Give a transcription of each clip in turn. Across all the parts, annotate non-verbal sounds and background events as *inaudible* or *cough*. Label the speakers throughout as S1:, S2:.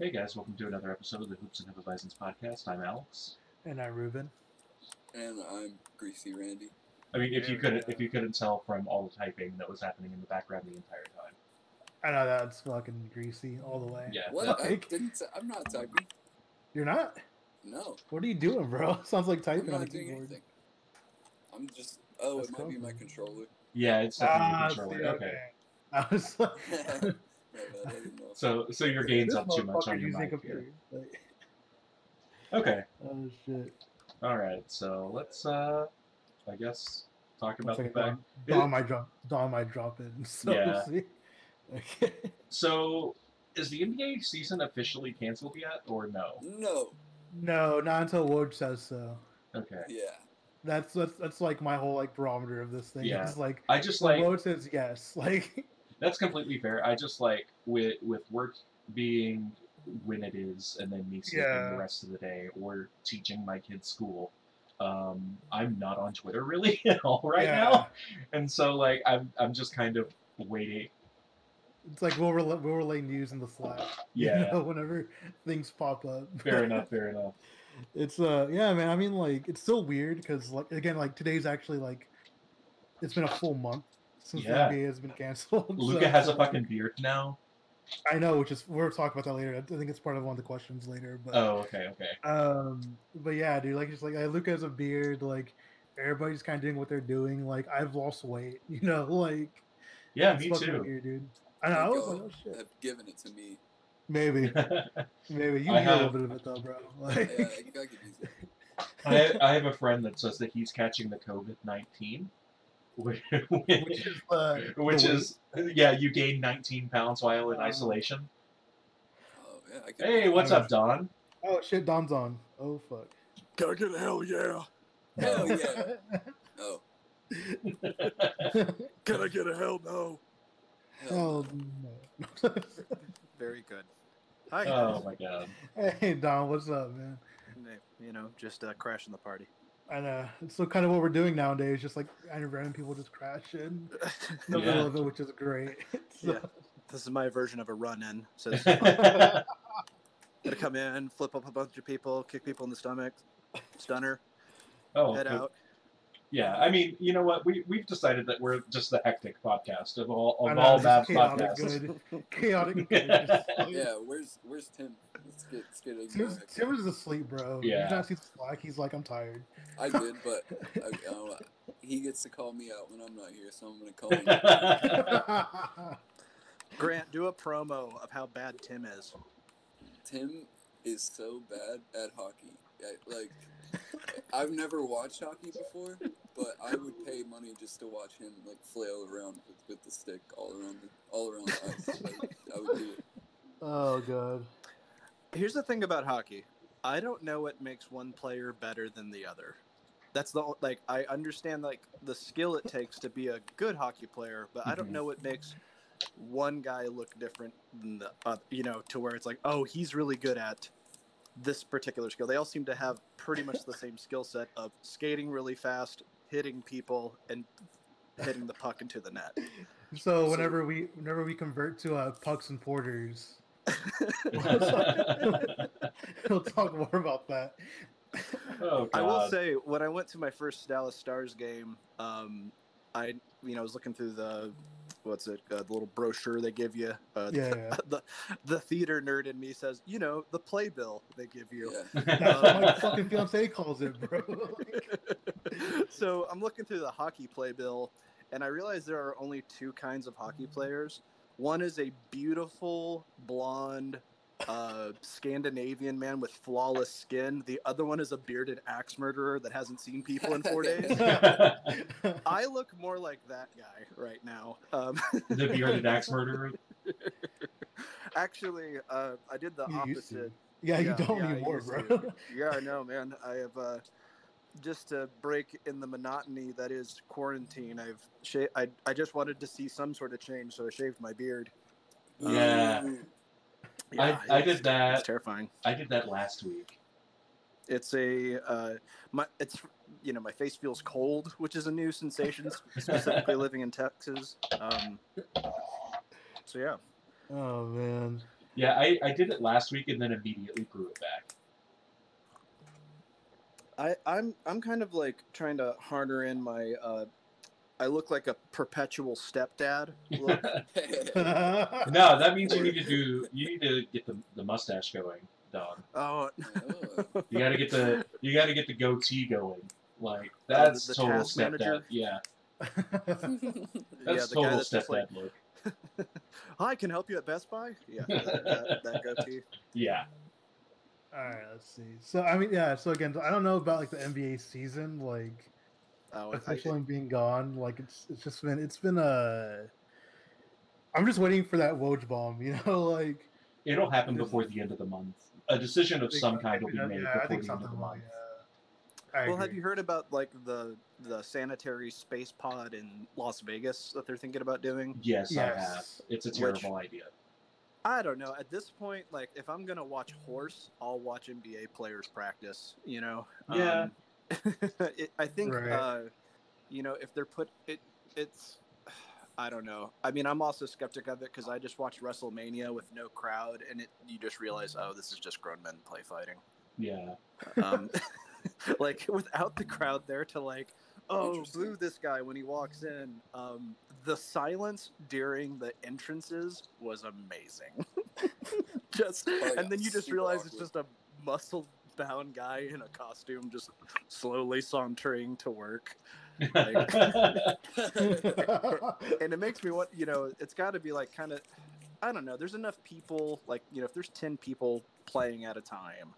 S1: Hey guys, welcome to another episode of the Hoops and Hefeweizens podcast. I'm Alex.
S2: And I'm Ruben.
S3: And I'm Greasy Randy.
S1: I mean, if you couldn't, if you couldn't tell from all the typing that was happening in the background the entire time.
S2: I know that's fucking greasy all the way.
S1: Yeah.
S3: What?
S1: that-
S3: I didn't. Say, I'm not typing.
S2: You're not?
S3: No,
S2: What are you doing, bro? *laughs* Sounds like
S3: I'm
S2: typing on a
S3: not doing
S2: keyboard.
S3: anything. I'm just. Oh,
S2: That's
S3: it might be my controller.
S1: yeah, it's definitely
S2: Ah,
S1: the controller.
S2: see,
S1: Okay.
S2: I was like, *laughs* *laughs*
S3: My bad, I didn't know.
S1: So, so your gain's up too much on your
S2: using
S1: mic here.
S2: Like, *laughs*
S1: Okay.
S2: oh shit.
S1: All right. So let's, uh, I guess, talk about the
S2: Looks
S1: fact.
S2: like Don might drop. Don might drop in. *laughs* So
S1: Yeah.
S2: we'll see. Okay.
S1: So, is the NBA season officially canceled yet, or no?
S3: No.
S2: No, not until Woj says so.
S1: Okay.
S3: Yeah.
S2: That's that's that's like my whole like barometer of this thing.
S1: Yeah.
S2: It's like
S1: I just like
S2: Woj says yes. *laughs* Like
S1: That's completely fair. I just like with with work being when it is, and then me sleeping
S2: Yeah.
S1: the rest of the day, or teaching my kids school. Um, I'm not on Twitter really *laughs* at all right
S2: Yeah.
S1: now, and so like I'm I'm just kind of waiting.
S2: it's like we'll relay, we'll relay news in the Slack. *laughs* you
S1: Yeah,
S2: know, whenever things pop up. *laughs*
S1: fair enough, fair enough.
S2: It's uh yeah man I mean like it's still weird because like again like today's actually like it's been a full month since
S1: Yeah.
S2: the NBA has been canceled.
S1: Luka
S2: so-
S1: has a fucking beard now.
S2: I know which is we'll talk about that later. I think it's part of one of the questions later. But
S1: Oh, okay, okay.
S2: um but yeah dude like just like Luka has a beard like everybody's kind of doing what they're doing like I've lost weight *laughs* you know like
S1: Yeah, me too.
S2: weird dude. I know I was like oh shit
S3: Have given it to me.
S2: maybe *laughs* maybe you
S1: I
S2: need a little bit of it though bro *laughs*
S3: Yeah,
S2: like
S3: I, I could use it.
S1: I, I have a friend that says that he's catching the COVID nineteen, *laughs* which,
S2: which is uh,
S1: which is yeah, you gain 19 pounds while in
S2: Wow.
S1: isolation.
S3: Oh, yeah, I could
S1: Hey, what's up, Don?
S2: oh shit Don's on oh fuck
S4: Can I get a hell yeah? *laughs*
S3: Hell yeah. Oh.
S4: Can I get a hell no?
S3: Hell
S2: Hell
S3: no. *laughs*
S2: no.
S4: Very good. Hi.
S1: Oh my god.
S2: hey Don, what's up, man?
S4: You know, just uh, crashing the party.
S2: I know it's still kind of what we're doing nowadays, just like I know random people just crash in *laughs* the
S1: Yeah.
S2: middle of it, which is great. *laughs* So-
S4: Yeah. This is my version of a run in. So *laughs* it's
S1: yeah,
S4: gonna come in, flip up a bunch of people, kick people in the stomach, stunner,
S1: oh,
S4: head
S1: good.
S4: out.
S1: Yeah. I mean, you know what? We we've decided that we're just the hectic podcast of all
S2: I
S1: of
S2: know,
S1: all bad
S2: chaotic
S1: podcasts. *laughs* *laughs*
S2: good, chaotic good. just
S3: Yeah, where's where's Tim? Let's get let's get.
S2: Tim's, Tim is asleep, bro.
S1: Yeah.
S2: He's not see the Slack. He's like, I'm tired.
S3: I did, but I, *laughs* uh, he gets to call me out when I'm not here, so I'm gonna call him.
S4: Grant, do a promo of how bad Tim is.
S3: Tim is so bad at hockey. I, like, I've never watched hockey before, but I would pay money just to watch him like flail around with, with the stick all around the all around the ice. Like, I would do it.
S2: oh god.
S4: Here's the thing about hockey. I don't know what makes one player better than the other. That's the like I understand like the skill it takes to be a good hockey player, but I don't
S1: Mhm.
S4: know what makes one guy look different than the other, you know, to where it's like, "Oh, he's really good at this particular skill." They all seem to have pretty much the same skill set of skating really fast, hitting people and hitting the puck into the net. *laughs*
S2: So
S3: So-
S2: whenever we whenever we convert to uh, pucks and porters, *laughs* we'll talk more about that.
S1: oh.
S4: I will say, when I went to my first Dallas Stars game, um, I you know was looking through the what's it? Uh, the little brochure they give you. Uh,
S2: Yeah, *laughs* yeah.
S4: the the theater nerd in me says, you know, the playbill they give you.
S3: Yeah. *laughs*
S2: That's what my fucking fiance calls it, bro. *laughs*
S4: So I'm looking through the hockey playbill, and I realize there are only two kinds of hockey players. One is a beautiful blonde uh, Scandinavian man with flawless skin. The other one is a bearded axe murderer that hasn't seen people in four days. *laughs* I look more like that guy right now. Um,
S1: the bearded axe murderer. *laughs*
S4: actually, uh, I did the
S2: You used to.
S4: opposite.
S2: yeah, you don't
S4: yeah, I
S2: anymore, bro.
S4: to. *laughs* Yeah, I know, man. I have uh, just to break in the monotony that is quarantine. I've sha- I I just wanted to see some sort of change, so I shaved my beard.
S1: Yeah.
S3: Um,
S1: I- I did that.
S4: It's terrifying.
S1: I did that last week.
S4: It's a uh, my it's you know my face feels cold, which is a new sensation, specifically *laughs* living in Texas. Um, so yeah,
S2: Oh man.
S1: Yeah, I, I did it last week and then immediately grew it back.
S4: I I'm I'm kind of like trying to harder in my. Uh, I look like a perpetual stepdad. Look. *laughs* *laughs*
S1: no, that means you need to do you need to get the, the mustache going, Don.
S4: oh.
S1: You gotta get the you gotta get the goatee going. Like
S4: the-
S1: that's
S4: the
S1: total stepdad.
S4: manager?
S1: Yeah.
S4: yeah,
S1: That's
S4: the guy
S1: total
S4: that's
S1: stepdad
S4: like,
S1: look. *laughs*
S4: "Hi, can I help you at Best Buy." Yeah, that, that, that goatee.
S1: Yeah.
S2: All right, let's see. So I mean, yeah. So again, I don't know about like the NBA season, like
S4: Oh, I,
S2: officially being gone. Like it's it's just been it's been a. I'm just waiting for that Woj bomb, you *laughs* know, like.
S1: It'll happen before the end of the month. A decision of some kind will be made
S2: yeah,
S1: before the end of the month.
S2: that. I
S4: well, have you heard about like the the sanitary space pod in Las Vegas that they're thinking about doing?
S1: Yes, I have.
S2: Yes.
S1: It's a
S4: Which-
S1: terrible idea.
S4: I don't know. At this point, like if I'm gonna watch horse, I'll watch NBA players practice. You know.
S1: Yeah.
S4: Um, *laughs* it, I think.
S2: Right.
S4: Uh, you know, if they're put it, it's. *sighs* I don't know. I mean, I'm also skeptic of it because I just watched WrestleMania with no crowd, and it you just realize, oh, this is just grown men play fighting.
S1: Yeah.
S4: Um, *laughs* like without the crowd there to like, oh,
S3: Interesting.
S4: boo this guy when he walks in. Um, the silence during the entrances was amazing. *laughs* just
S3: Oh, yeah,
S4: and then you just
S3: super
S4: realize it's just a muscle bound guy in a costume just slowly sauntering to work. Like, *laughs* and it makes me want you know it's got to be like kind of i don't know there's enough people like you know if there's 10 people playing at a time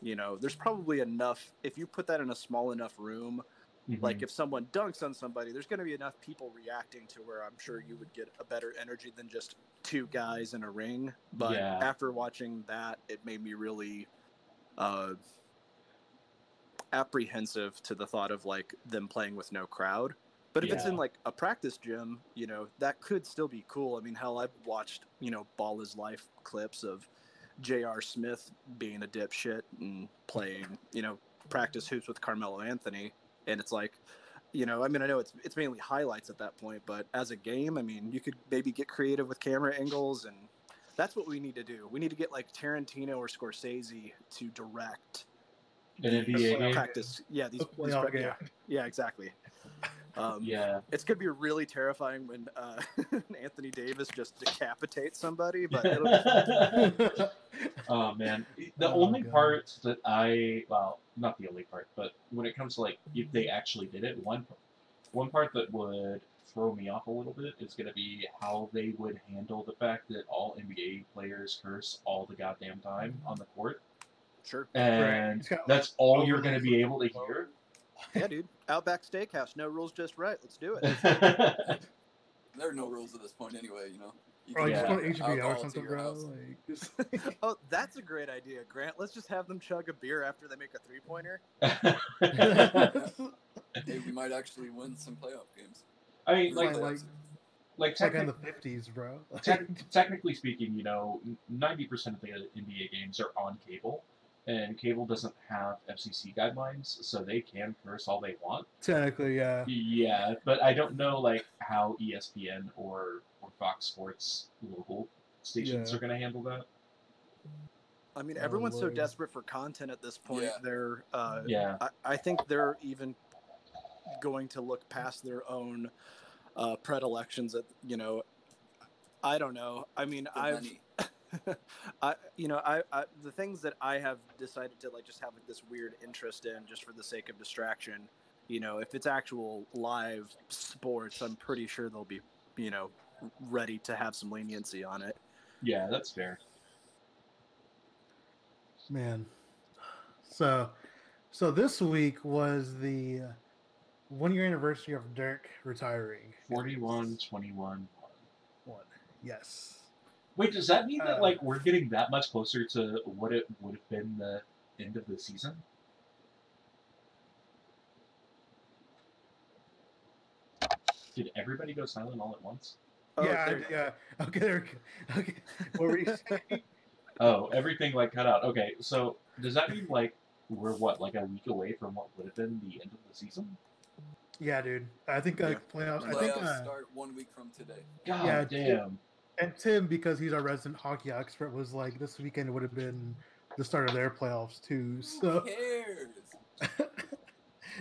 S4: you know there's probably enough if you put that in a small enough room
S1: Mhm.
S4: like if someone dunks on somebody there's going to be enough people reacting to where i'm sure you would get a better energy than just two guys in a ring but
S1: Yeah.
S4: after watching that it made me really uh apprehensive to the thought of like them playing with no crowd but if it's in like a practice gym, you know, that could still be cool. I mean, hell, I've watched, you know, Ball is Life clips of J.R. Smith being a dipshit and playing, you know, practice hoops with Carmelo Anthony. And it's like, you know, I mean, I know it's it's mainly highlights at that point, but as a game, I mean, you could maybe get creative with camera angles, and that's what we need to do. We need to get like Tarantino or Scorsese to direct
S1: An NBA
S4: these
S1: game.
S4: practice. Yeah, these,
S2: A
S4: these
S2: playoff game.
S4: yeah, yeah, exactly. Um,
S1: Yeah.
S4: it's gonna be really terrifying when uh, *laughs* Anthony Davis just decapitates somebody, but it'll be *laughs*
S1: oh man, the
S2: Oh,
S1: only
S2: God.
S1: part that I well, not the only part, but when it comes to like if they actually did it, one one part that would throw me off a little bit is going to be how they would handle the fact that all NBA players curse all the goddamn time mm-hmm. on the court,
S4: sure.
S1: and
S2: It's got, like,
S1: that's all you're going to be able to hear.
S4: Yeah, dude. Outback Steakhouse, no rules, just right. Let's do it. *laughs*
S3: There are no rules at this point anyway, you know. You
S2: Or like
S1: Yeah.
S2: just go to HBO or something, bro.
S3: house.
S2: Like, just, *laughs* *laughs*
S4: Oh, that's a great idea, Grant. Let's just have them chug a beer after they make a three pointer.
S3: Hey, we might actually win some playoff games.
S1: I mean,
S3: We
S1: like,
S2: like-
S1: like
S2: it's like in the fifties, bro.
S1: tec- *laughs* technically speaking, you know, ninety percent of the NBA games are on cable, and cable doesn't have FCC guidelines, so they can curse all they want.
S2: Technically, yeah.
S1: Yeah, but I don't know like how ESPN or or Fox Sports local stations
S2: Yeah.
S1: are going to handle that.
S4: I mean,
S2: Oh,
S4: everyone's so desperate for content at this point.
S3: Yeah.
S4: They're, uh,
S1: Yeah,
S4: I, I think they're even going to look past their own uh, predilections. That you know, I don't know. I mean, I've. *laughs* I you know I, I the things that I have decided to like just have like this weird interest in just for the sake of distraction. You know, if it's actual live sports, I'm pretty sure they'll be you know ready to have some leniency on it.
S1: Yeah, that's fair.
S2: Man. So, so this week was the uh, one year anniversary of Dirk retiring.
S1: 41, 21.
S2: One. Yes.
S1: Wait, does that mean that
S2: Uh,
S1: like we're getting that much closer to what it would have been the end of the season? Did everybody go silent all at once?
S4: Oh,
S2: yeah.
S4: there-
S2: Yeah. Okay. There we go. *laughs* Okay. What were you *laughs* saying?
S1: Oh, everything like cut out. Okay, so does that mean like we're what like a week away from what would have been the end of the season?
S2: Yeah, dude. I think like playoffs. I think.
S3: Playoffs
S2: Uh,
S3: start one week from today.
S1: God
S2: Yeah,
S1: damn.
S2: and Tim, because he's our resident hockey expert, was like this weekend would have been the start of their playoffs too.
S3: Who
S2: So. *laughs*
S3: cares?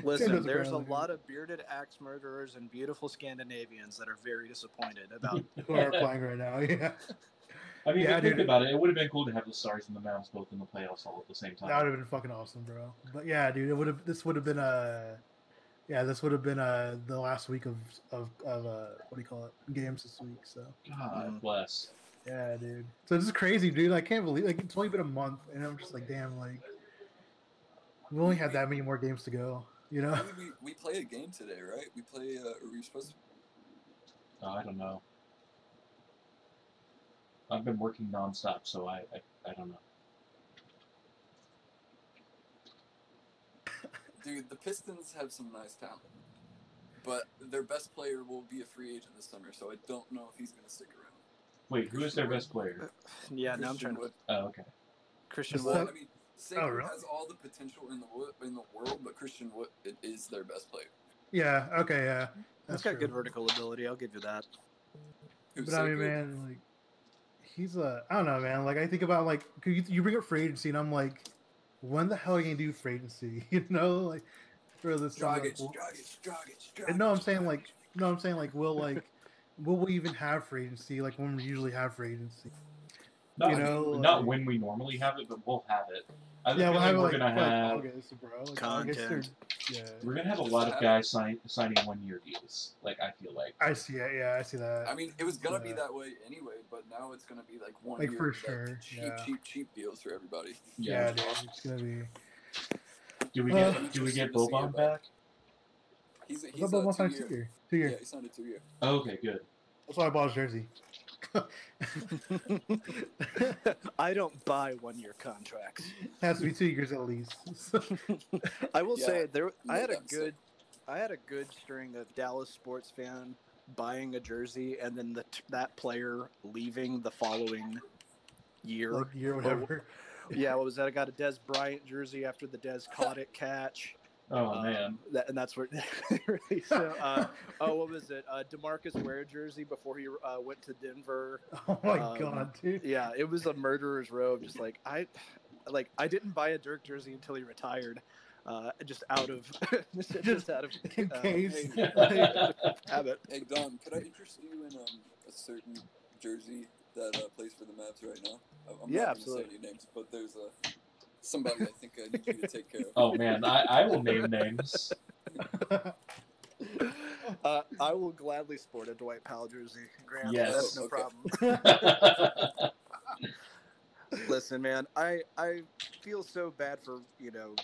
S4: Listen, there's a lot of bearded axe murderers and beautiful Scandinavians that are very disappointed about. *laughs*
S2: who are playing right now? *laughs* Yeah.
S1: I mean,
S2: Yeah,
S1: if you think about it, it would have been cool to have the Stars and the Mavs both in the playoffs all at the same time.
S2: That would have been fucking awesome, bro. But yeah, dude, it would have. This would have been uh yeah, this would have been uh the last week of of of uh what do you call it games this week. So
S1: God
S4: Mm.
S1: bless.
S2: yeah, dude. So this is crazy, dude. I can't believe like it's only been a month, and I'm just like, damn, like we only had that many more games to go. You know?
S3: I mean, we, we play a game today, right? We play. Uh, are we supposed to?
S1: Oh, I don't know. I've been working nonstop, so I I, I don't know.
S3: Dude, the Pistons have some nice talent, but their best player will be a free agent this summer, so I don't know if he's going to stick around.
S1: Wait, who is their best player?
S4: yeah, now I'm
S3: Christian
S4: trying to.
S3: Wood.
S1: Oh, okay.
S4: Christian
S2: Is
S4: Wood.
S3: Well, I mean, oh, Sager
S2: really?
S3: has all the potential in the wo- in the world, but Christian Wood i- is their best player.
S2: Yeah. Okay. Yeah.
S4: That's got good vertical ability. I'll give you that.
S3: Who's
S2: But I mean,
S3: Sager?
S2: man, like he's a I don't know, man. Like I think about like 'cause you, you bring up free agency, and I'm like, when the hell are you gonna do free agency? *laughs* You know, like for this summer, like,
S3: Dragic, Dragic, Dragic,
S2: And no, I'm saying like no, I'm saying like will like will we even have free agency like when we usually have free agency?
S1: Not,
S2: You know,
S1: not
S2: like-
S1: when we normally have it, but we'll have it. I
S2: Yeah,
S1: feel
S2: we'll
S1: like we're
S2: like,
S1: gonna
S2: like,
S1: have
S2: August, bro. Like, August or-
S4: Content.
S2: yeah,
S1: we're gonna have a lot of guys sign, signing one year deals. Like I feel like.
S2: I see it. Yeah, I see that.
S3: I mean, it was gonna be that way anyway, but now it's gonna be like one
S2: Like,
S3: year,
S2: for sure,
S3: cheap,
S2: yeah.
S3: cheap, cheap deals for everybody. *laughs*
S2: yeah, dude, it's gonna be.
S1: Do we
S2: Uh,
S1: get do we get
S3: Interesting to
S1: Boban
S3: it,
S1: back?
S3: He's a,
S2: He's
S3: he's
S2: about
S3: a two, year.
S2: two year. Two
S3: Yeah,
S2: year.
S3: he signed a two year.
S1: Oh, okay, good.
S2: That's why I bought his jersey. *laughs*
S4: I don't buy one-year contracts.
S2: Has to be two years at least.
S4: I will
S3: Yeah,
S4: say there. I had a
S3: that mistake.
S4: good, I had a good string of Dallas sports fan buying a jersey and then the that player leaving the following year.
S2: like year, whatever.
S4: yeah, what was that? I got a Dez Bryant jersey after the Dez caught it catch.
S1: Oh
S4: Um,
S1: man.
S4: that, and that's where *laughs* really so. Uh, oh, what was it? Uh, DeMarcus Ware jersey before he uh, went to Denver. *laughs*
S2: Oh my
S4: um,
S2: god, dude.
S4: Yeah, it was a murderer's row. of Just like I, like I didn't buy a Dirk jersey until he retired. Uh, just out of *laughs* just, just out of
S2: In
S4: uh,
S2: case.
S4: habit.
S3: Hey Don, could I interest you in um, a certain jersey that uh, plays for the Mavs right now? I- I'm
S4: Yeah,
S3: not
S4: absolutely.
S3: say any names, but there's a somebody I think I need you to take care of.
S1: Oh man, I, I will name names. *laughs*
S4: Uh, I will gladly sport a Dwight Powell jersey. Grant,
S1: Yes.
S4: that's no
S3: Okay.
S4: problem. *laughs* Listen, man, I I feel so bad for you know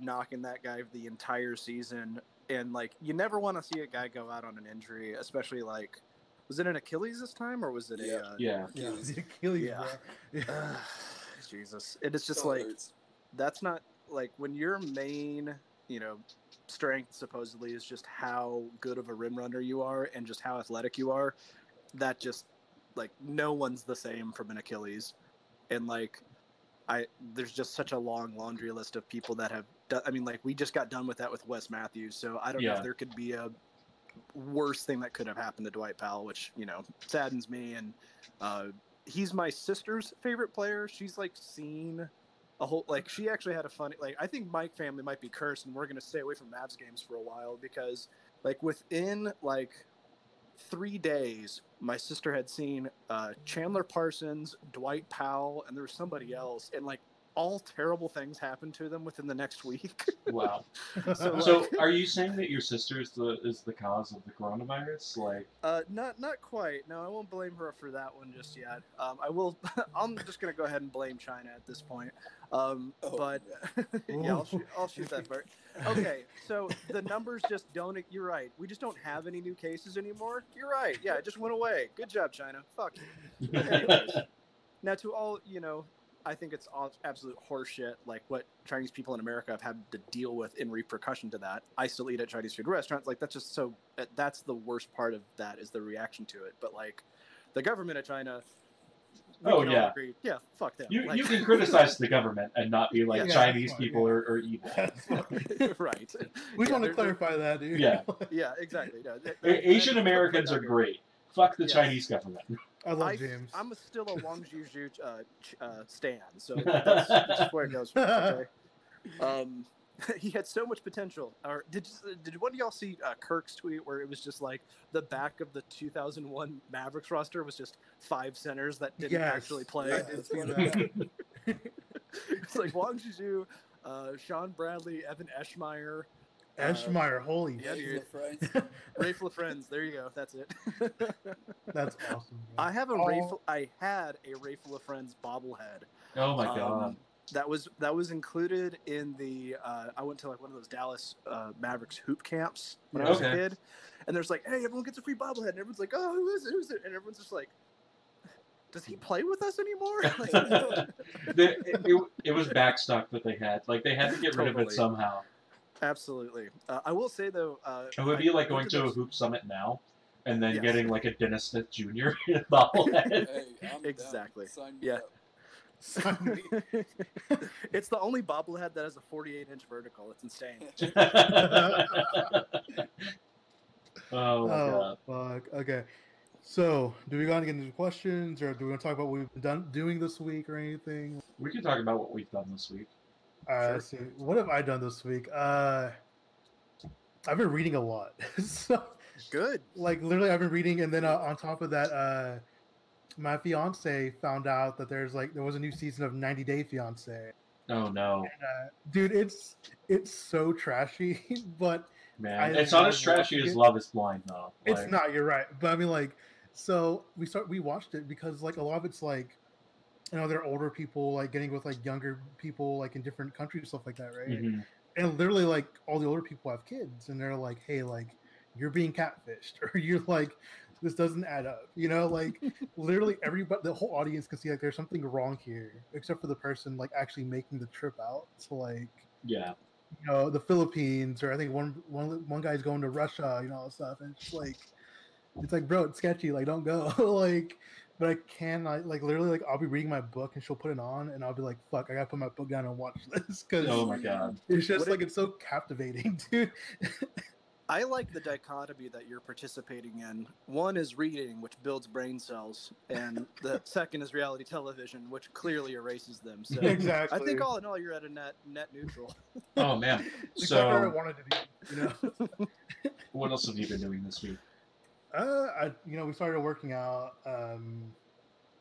S4: knocking that guy the entire season, and like you never want to see a guy go out on an injury, especially like was it an Achilles this time or was it
S3: Yeah.
S4: a? Uh,
S1: yeah.
S2: yeah, Achilles,
S4: Yeah.
S2: Yeah. *laughs*
S4: uh, *sighs* Jesus, and it's just
S3: So
S4: like
S3: hurts.
S4: That's not like when your main you know strength supposedly is just how good of a rim runner you are and just how athletic you are that just like no one's the same from an achilles. And like i there's just such a long laundry list of people that have done, i mean like we just got done with that with wes matthews so i don't know if there could be a worst thing that could have happened to dwight powell which you know saddens me. And uh he's my sister's favorite player. She's like seen a whole like she actually had a funny like I think Mike family might be cursed and we're gonna stay away from Mavs games for a while because like within like three days, my sister had seen uh, Chandler Parsons, Dwight Powell, and there was somebody else, and like all terrible things happen to them within the next week. *laughs*
S1: Wow.
S4: So,
S1: So, are you saying that your sister is the is the cause of the coronavirus? Like,
S4: Uh, not not quite. No, I won't blame her for that one just yet. Um, I will. *laughs* I'm just gonna go ahead and blame China at this point. Um,
S3: Oh,
S4: but *laughs* yeah, I'll shoot, I'll shoot that part. Okay, so the numbers just don't. You're right. We just don't have any new cases anymore. You're right. Yeah, it just went away. Good job, China. Fuck you. Anyways, now to all you know, I think it's all absolute horseshit. Like what Chinese people in America have had to deal with in repercussion to that. I still eat at Chinese food restaurants. Like that's just so. Uh, that's the worst part of that is the reaction to it. But like, the government of China. we
S1: Oh, yeah.
S4: agree- yeah. Fuck them.
S1: you
S4: Like-
S1: you can criticize the government and not be like
S4: Yeah,
S1: Chinese
S2: fine,
S1: people
S2: yeah.
S1: are, are evil. *laughs* *laughs*
S4: Right.
S2: we
S4: Yeah,
S2: want to clarify that, dude.
S1: Yeah. *laughs*
S4: Yeah, exactly. No, that-
S1: A-
S4: that-
S1: Asian
S4: that-
S1: Americans are great. Fuck the
S4: Yes.
S1: Chinese government.
S2: I love
S4: I,
S2: James.
S4: I'm still a Wang Zhizhi uh, uh, stan, so *laughs* that's, that's where it goes. From, okay. *laughs* Um, *laughs* he had so much potential. Or did did one of y'all see uh, Kirk's tweet where it was just like the back of the 2001 Mavericks roster was just five centers that didn't
S2: Yes.
S4: actually play.
S2: I
S3: Yeah,
S2: did
S3: that's
S2: see
S3: what
S2: that.
S4: it's like Wang Zhizhi, uh, Shawn Bradley, Evan Eschmeyer,
S2: Eschmeyer, holy
S4: yeah,
S3: Raise
S4: dude.
S3: friends.
S4: Raef LaFrentz. There you go. That's it. *laughs*
S2: That's awesome. man.
S4: I have a
S2: Oh.
S4: Raef. I had a Raef LaFrentz bobblehead.
S1: Oh my
S4: Um,
S1: god.
S4: That was that was included in the. Uh, I went to like one of those Dallas uh, Mavericks hoop camps when I was a kid, and there's like, hey, everyone gets a free bobblehead, and everyone's like, oh, who is it? Who's it? And everyone's just like, does he play with us anymore? *laughs* Like, *laughs*
S1: The- it, it, it was backstock that they had. Like they had to get rid of it somehow.
S4: Absolutely. Uh, I will say though, uh,
S1: It would
S4: I
S1: be like
S4: went
S1: going to a hoop summit now, and then
S4: Yes.
S1: getting like a Dennis Smith Jr. *laughs* bobblehead.
S3: Hey, I'm
S4: Exactly.
S3: Sign
S4: Yeah.
S3: up. *laughs*
S4: It's the only bobblehead that has a 48 inch vertical. It's insane. *laughs*
S1: oh
S2: oh fuck. Okay. So, do we want to get into questions, or do we want to talk about what we've done doing this week, or anything?
S1: We can talk about what we've done this week.
S2: All right,
S4: Sure.
S2: let's see. What have I done this week? Uh, I've been reading a lot. *laughs* so,
S4: Good.
S2: like, literally, I've been reading, and then uh, on top of that, uh, my fiance found out that there's like there was a new season of 90 Day Fiance.
S1: Oh no,
S2: Uh, dude, it's it's so trashy, *laughs* but
S1: man!
S2: I
S1: it's not
S2: love
S1: as trashy
S2: watching
S1: as
S2: it.
S1: Love Is Blind though.
S2: It's not. You're right. But I mean, like, so we start. We watched it because like a lot of it's like, you know, they're older people like getting with like younger people like in different countries stuff like that, right?
S1: mhm.
S2: And literally, like all the older people have kids, and they're like, "Hey, like, you're being catfished," *laughs* or you're like, "This doesn't add up." You know, like *laughs* literally everybody, the whole audience can see like there's something wrong here, except for the person like actually making the trip out to like
S1: Yeah.
S2: you know the Philippines or I think one one one guy's going to Russia, you know, all stuff, and it's like it's like bro, it's sketchy, like don't go, *laughs* like. But I can I like literally like I'll be reading my book and she'll put it on and I'll be like fuck I gotta put my book down and watch *laughs* this because
S1: Oh my god.
S2: it's just
S4: What
S2: like it's so captivating, *laughs* dude.
S4: I like the dichotomy that you're participating in. One is reading, which builds brain cells, and the *laughs* second is reality television, which clearly erases them. So
S2: exactly.
S4: I think all in all, you're at a net net neutral.
S1: Oh man.
S2: Exactly I
S1: So,
S2: wanted to do, you know.
S1: what else have you been doing this week?
S2: Uh, I you know we started working out, um,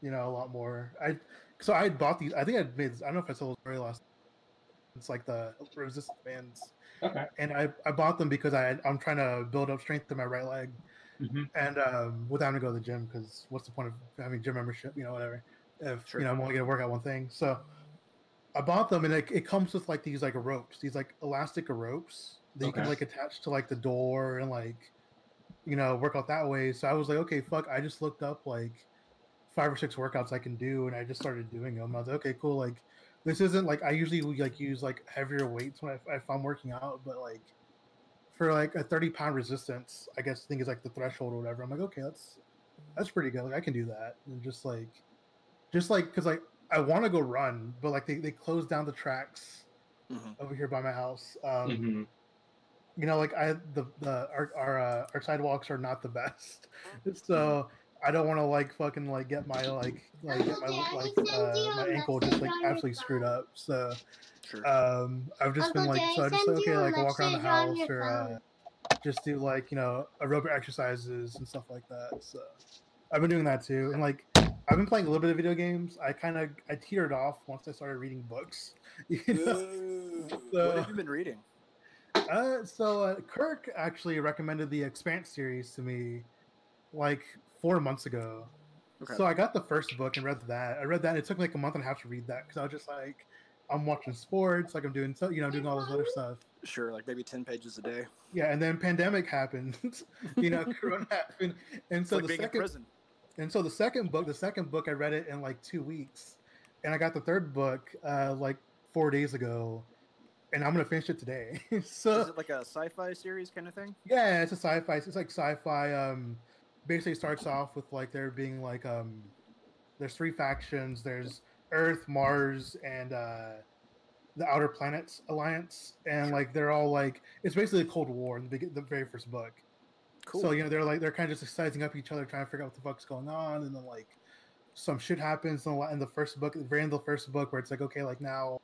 S2: you know a lot more. I so I had bought these. I think I made. I don't know if I sold the story last. It's like the resistance bands,
S1: Okay.
S2: and I I bought them because I I'm trying to build up strength in my right leg,
S1: hmm
S2: and um, without having to go to the gym because what's the point of having gym membership? You know whatever. If
S4: Sure.
S2: you know I'm only gonna work out one thing, so I bought them and it, it comes with like these like ropes, these like elastic ropes that you can like attach to like the door and like you know work out that way. So I was like, okay, fuck. I just looked up like five or six workouts I can do, and I just started doing them. I was like, okay, cool. Like this isn't like I usually like use like heavier weights when I, if I'm working out, but like for like a 30 pound resistance, I guess I think is like the threshold or whatever. I'm like, okay, that's that's pretty good. Like I can do that, and just like just like because like I want to go run, but like they, they closed down the tracks
S4: Mhm.
S2: over here by my house. Um,
S1: hmm
S2: You know, like I the the our our, uh, our sidewalks are not the best, *laughs* so I don't want to like fucking like get my like like get my like uh, my ankle just like absolutely screwed up. So um, I've just been like
S5: Jay,
S2: so I just
S5: send
S2: okay
S5: you
S2: like walk around the house or uh, just do like you know aerobic exercises and stuff like that. So I've been doing that too, and like I've been playing a little bit of video games. I kind of I teetered off once I started reading books. *laughs* You know? So-
S4: what have you been reading?
S2: Uh, so uh, Kirk actually recommended the Expanse series to me like four months ago.
S4: Okay.
S2: So I got the first book and read that. I read that. It took me like a month and a half to read that because I was just like, I'm watching sports, like I'm doing so, you know, doing all this other stuff.
S4: Sure, like maybe ten pages a day.
S2: Yeah, and then pandemic happened. *laughs* you know, Corona *laughs* happened, and so
S4: like
S2: the second
S4: prison.
S2: and so the second book, the second book, I read it in like two weeks, and I got the third book uh, like four days ago, and I'm gonna finish it today. *laughs* so
S4: Is it like a sci-fi series kind of thing?
S2: yeah, it's a sci-fi. It's like sci-fi. Um, basically starts off with like there being like um, there's three factions. There's Earth, Mars, and uh, the Outer Planets Alliance, and like they're all like it's basically a Cold War in the the very first book.
S4: Cool.
S2: So you know they're like they're kind of just sizing up each other, trying to figure out what the fuck's going on, and then like some shit happens in the, in the first book, the very end of the first book, where it's like okay, like now,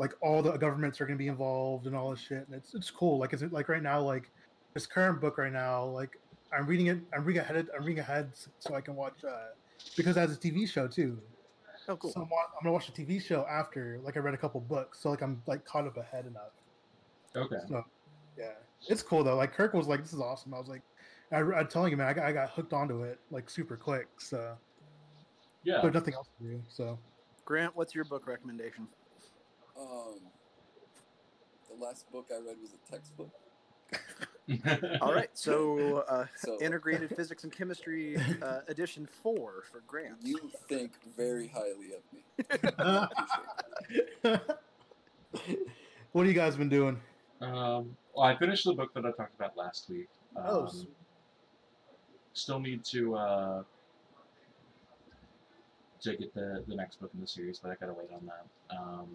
S2: like all the governments are gonna be involved and all this shit, and it's it's cool. Like is it like right now, like this current book right now, like I'm reading it, I'm reading ahead, I'm reading ahead so I can watch uh because it has a TV show too.
S4: oh, cool.
S2: So I'm, wa- I'm gonna watch the TV show after, like I read a couple books, so like I'm like caught up ahead enough.
S1: Okay.
S2: So, yeah, it's cool though. Like Kirk was like, "This is awesome." I was like, I, I'm telling you, man, I got, I got hooked onto it like super quick. So
S1: Yeah.
S2: there's nothing else to do. So
S4: Grant, what's your book recommendation?
S3: Um, the last book I read was a textbook. *laughs*
S4: All right, so uh,
S3: So
S4: integrated physics and chemistry uh, edition four for Grant.
S3: you think very highly of me. *laughs*
S2: What have you guys been doing?
S1: Um, well, I finished the book that I talked about last week. Um,
S2: Oh, sweet.
S1: still need to uh, to get the the next book in the series, but I gotta wait on that. Um,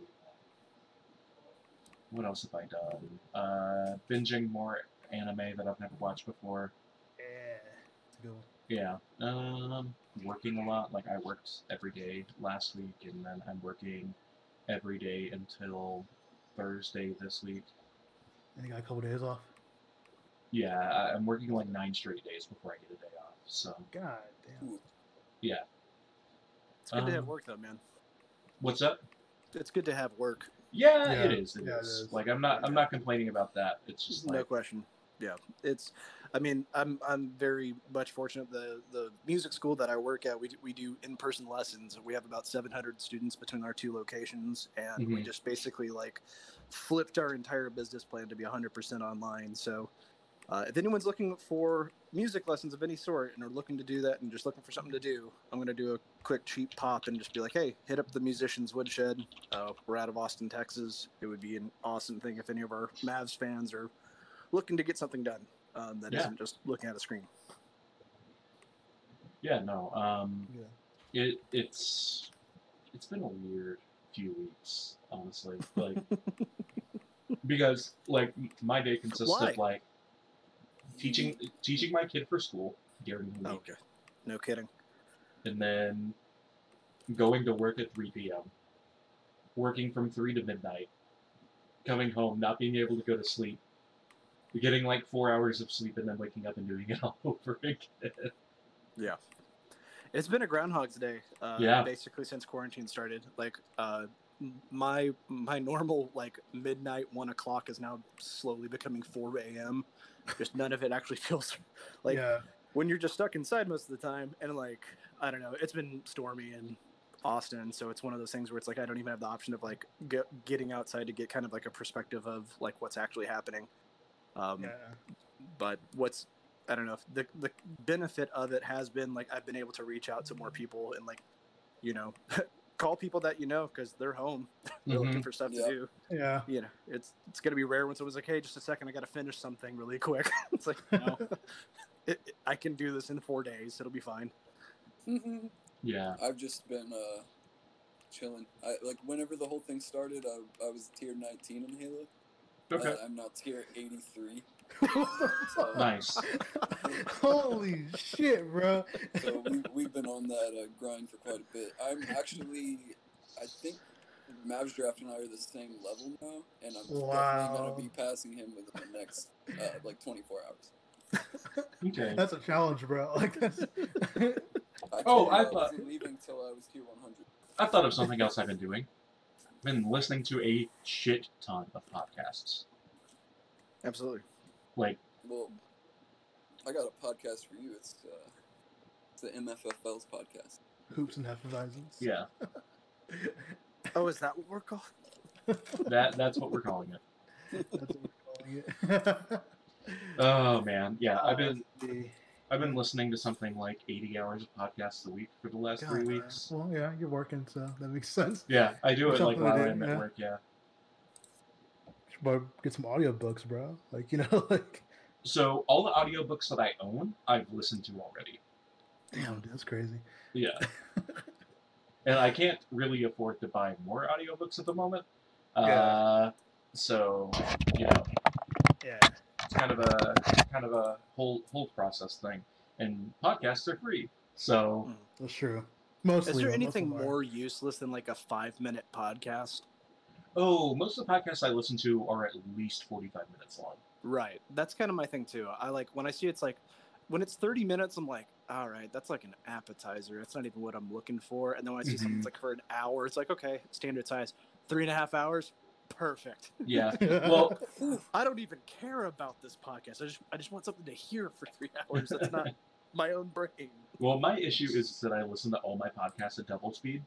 S1: what else have I done? Uh, binging more anime that I've never watched before.
S2: Yeah, it's a good one.
S1: Yeah. Um, working a lot. Like I worked every day last week, and then I'm working every day until Thursday this week.
S2: And you got a couple days off.
S1: Yeah, I- I'm working like nine straight days before I get a day off. So
S2: God damn.
S3: Ooh.
S1: yeah.
S4: It's good to have
S1: Um,
S4: work though, man.
S1: What's up?
S4: It's good to have work.
S1: Yeah,
S2: Yeah,
S1: it is. It is.
S2: yeah, it is.
S1: Like I'm not. I'm not complaining about that. It's just like, No
S4: question. Yeah, it's. I mean, I'm I'm very much fortunate. The the music school that I work at, we do- we do in person lessons. We have about 700 students between our two locations, and we
S1: Mhm.
S4: just basically like flipped our entire business plan to be 100% online. So. Uh, if anyone's looking for music lessons of any sort and are looking to do that and just looking for something to do, I'm going to do a quick cheap pop and just be like, hey, hit up the Musicians Woodshed. Uh, we're out of Austin, Texas. It would be an awesome thing if any of our Mavs fans are looking to get something done um, that
S1: Yeah.
S4: not just looking at a screen.
S1: yeah. No. Um.
S2: Yeah.
S1: It it's it's been a weird few weeks, honestly. Like *laughs* because like my day consists
S4: Why?
S1: of like teaching teaching my kid for school during the week,
S4: okay. No kidding.
S1: and then going to work at 3 p.m. Working from 3 to midnight, coming home, not being able to go to sleep, getting like four hours of sleep, and then waking up and doing it *laughs* all over again.
S4: Yeah. It's been a Groundhog's Day. Uh,
S1: Yeah.
S4: Basically, since quarantine started, like uh, my my normal like midnight one o'clock is now slowly becoming four a.m. Just none of it actually *laughs* feels like
S2: yeah,
S4: when you're just stuck inside most of the time. And like i don't know it's been stormy in austin so it's one of those things where it's like i don't even have the option of like get, getting outside to get kind of like a perspective of like what's actually happening. Um,
S2: yeah.
S4: but what's i don't know the, the benefit of it has been like i've been able to reach out to more people and like you know *laughs* call people that you know because they're home *laughs* they're looking for stuff
S3: Yeah.
S4: to do
S2: Yeah.
S4: you know it's it's gonna be rare when someone's like hey just a second i gotta finish something really quick *laughs* it's like no *laughs* it, it- i can do this in four days it'll be fine
S3: it.
S1: yeah.
S3: I've just been uh, chilling. I like whenever the whole thing started, I, I was tier 19 in Halo.
S1: Okay.
S3: Uh, I'm now tier 83.
S1: Nice. *laughs*
S2: Holy shit, bro.
S3: So we, we've been on that uh, grind for quite a bit. I'm actually, I think Mavs Draft and I are the same level now, and I'm definitely going to be passing him within the next uh, like 24 hours.
S1: Okay. *laughs*
S2: That's a challenge, bro. Like *laughs* that's.
S3: I
S1: Oh, I thought-
S3: wasn't leaving till I was tier 100.
S1: I thought of something else I've been doing. I've been listening to a shit ton of podcasts.
S4: Absolutely.
S1: Like,
S3: Well, I got a podcast for you. It's uh, it's the MFFL's podcast.
S2: Hoops and Hefeweizens.
S1: yeah, *laughs*
S4: Oh, is that what we're called? *laughs*
S1: that that's what we're calling it.
S2: That's what we're calling it. *laughs*
S1: Oh man, yeah. I've been I've been listening to something like 80 hours of podcasts a week for the last three
S2: God,
S1: weeks.
S2: Well, yeah, you're working, so that makes sense.
S1: Yeah, I do it like
S2: Something
S1: while
S2: to do,
S1: I'm at
S2: yeah.
S1: work. Yeah.
S2: Should get some audiobooks, bro. Like you know, *laughs* like
S1: So all the audiobooks that I own, I've listened to already.
S2: damn, dude, that's crazy.
S1: Yeah. *laughs* and I can't really afford to buy more audiobooks at the moment. Uh,
S2: Yeah.
S1: so you know,
S2: Yeah.
S1: it's kind of a kind of a whole whole process thing. And podcasts are free, so
S2: That's true. Mostly.
S4: Is there
S2: though, most of
S4: anything more useless than like a five minute podcast?
S1: Oh, most of the podcasts I listen to are at least forty five minutes long.
S4: Right. That's kind of my thing too. I like when I see it's like when it's 30 minutes, I'm like, all right, that's like an appetizer. That's not even what I'm looking for. And then when I see something
S1: Mhm.
S4: that's like for an hour, it's like, okay, standard size, three and a half hours, perfect.
S1: Yeah. *laughs* Well,
S4: I don't even care about this podcast. I just I just want something to hear for three *laughs* hours. That's not my own brain.
S1: well, my issue is that I listen to all my podcasts at double speed.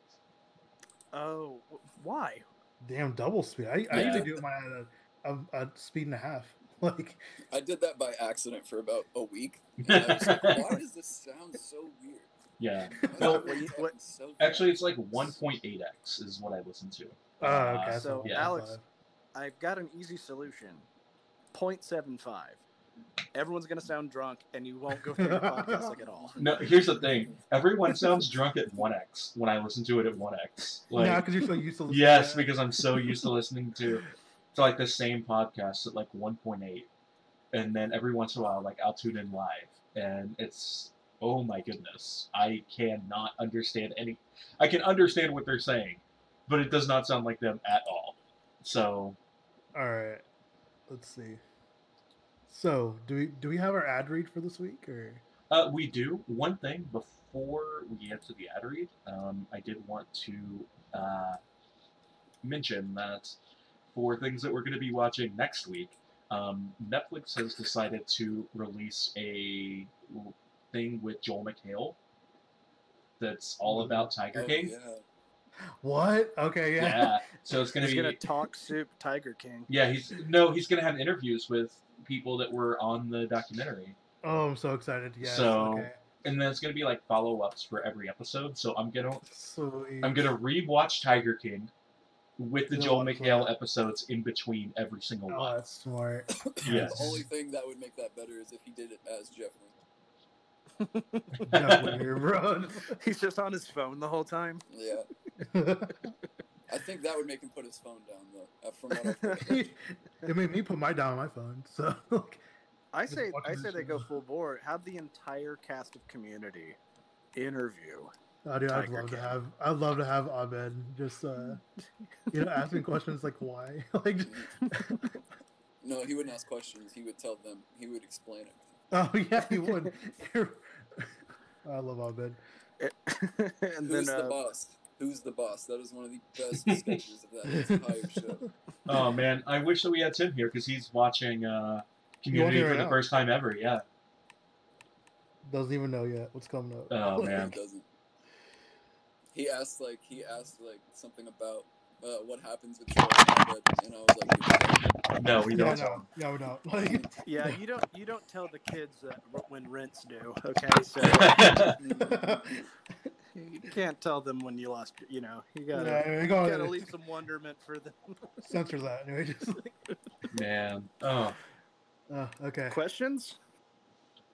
S4: Oh, why?
S2: Damn double speed. I, I
S1: Yeah.
S2: usually do mine at a, a, a speed and a half. *laughs* Like
S3: I did that by accident for about a week. *laughs* And I was like, why does this sound so weird?
S1: Yeah.
S3: Why *laughs*
S1: Well,
S4: what-
S3: so
S1: Actually, it's like 1.8x is what I listen to.
S2: oh,
S1: Uh,
S2: okay.
S4: so,
S1: yeah.
S4: Alex, I've got an easy solution. 0.75. Everyone's gonna sound drunk, and you won't go through the podcast like at all.
S1: No, here's the thing. Everyone sounds drunk at 1x when I listen to it at 1x. Like,
S2: yeah, because you're so used to. listening
S1: yes,
S2: to
S1: because I'm so used to listening to, to like the same podcast at like 1.8, and then every once in a while, like I'll tune in live, and it's oh my goodness, I cannot understand any. I can understand what they're saying, but it does not sound like them at all. So
S2: All right. Let's see. So, do we do we have our ad read for this week or?
S1: Uh, we do. One thing before we get to the ad read, um, I did want to uh, mention that for things that we're going to be watching next week, um, Netflix has decided to release a thing with Joel McHale that's all about Tiger
S3: Oh,
S1: King.
S3: yeah.
S2: What? Okay, yeah.
S1: Yeah. So it's going to
S4: He's
S1: be.
S4: gonna talk soup Tiger King.
S1: Yeah, he's no, he's going to have interviews with people that were on the documentary.
S2: Oh, I'm so excited. Yes.
S1: So-
S2: okay.
S1: And then it's going to be like follow ups for every episode. So I'm going to
S2: Sweet.
S1: I'm gonna rewatch Tiger King with the
S2: You'll
S1: Joel
S2: watch
S1: McHale
S2: that.
S1: episode in between every single
S2: Oh,
S1: one.
S2: that's smart. *laughs*
S1: Yes.
S3: The only thing that would make that better is if he did it as Jeff Winger.
S2: Definitely, bro. *laughs*
S4: He's just on his phone the whole time.
S3: Yeah. *laughs* I think that would make him put his phone down, though. uh, From what I've heard. *laughs*
S2: it made me put my down on my phone. So *laughs* like,
S4: I say I say they go full board. Have the entire cast of Community interview.
S2: oh, dude, I'd
S4: Tiger
S2: love to have. I'd love to have Abed just, uh, *laughs* you know, asking questions like why, like.
S3: No, he wouldn't ask questions. He would tell them. He would explain it.
S2: Oh yeah, he would. I love Abed.
S4: and
S3: Who's
S4: then
S3: the
S4: uh,
S3: boss? Who's the boss? That is one of the best *laughs* sketches of that entire show.
S1: Oh man, I wish that we had Tim here because he's watching uh, Community for
S2: right
S1: the
S2: now.
S1: first time ever. Yeah.
S2: Doesn't even know yet what's coming up.
S1: Oh *laughs*
S3: He
S1: man.
S3: doesn't. He asked like he asked like something about uh, what happens with Joel Abed, and I was like,
S1: No, we don't.
S2: no, yeah, we don't. *laughs* Like,
S4: yeah, you don't you don't tell the kids that when rents due. Okay, so you can't tell them when you lost. You know, you gotta
S2: yeah, we gotta,
S4: gotta leave some wonderment for them. *laughs*
S2: censor that. Anyway, just *laughs* like,
S1: man. Oh.
S2: oh, okay.
S4: Questions?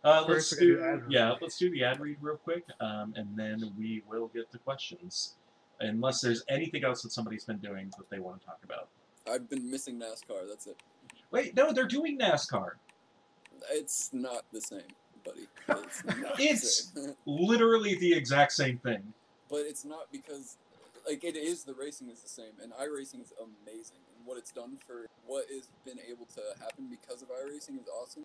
S1: Uh, let's
S2: we're
S1: do
S2: do
S1: yeah, let's do the ad read real quick, um, and then we will get to questions. Unless there's anything else that somebody's been doing that they want to talk about.
S3: I've been missing NASCAR. That's it.
S1: Wait, no, they're doing NASCAR.
S3: It's not the same, buddy. It's
S1: It's- *laughs* Literally the exact same thing.
S3: but it's not because like it is the racing is the same and iRacing is amazing and what it's done for what has been able to happen because of iRacing is awesome.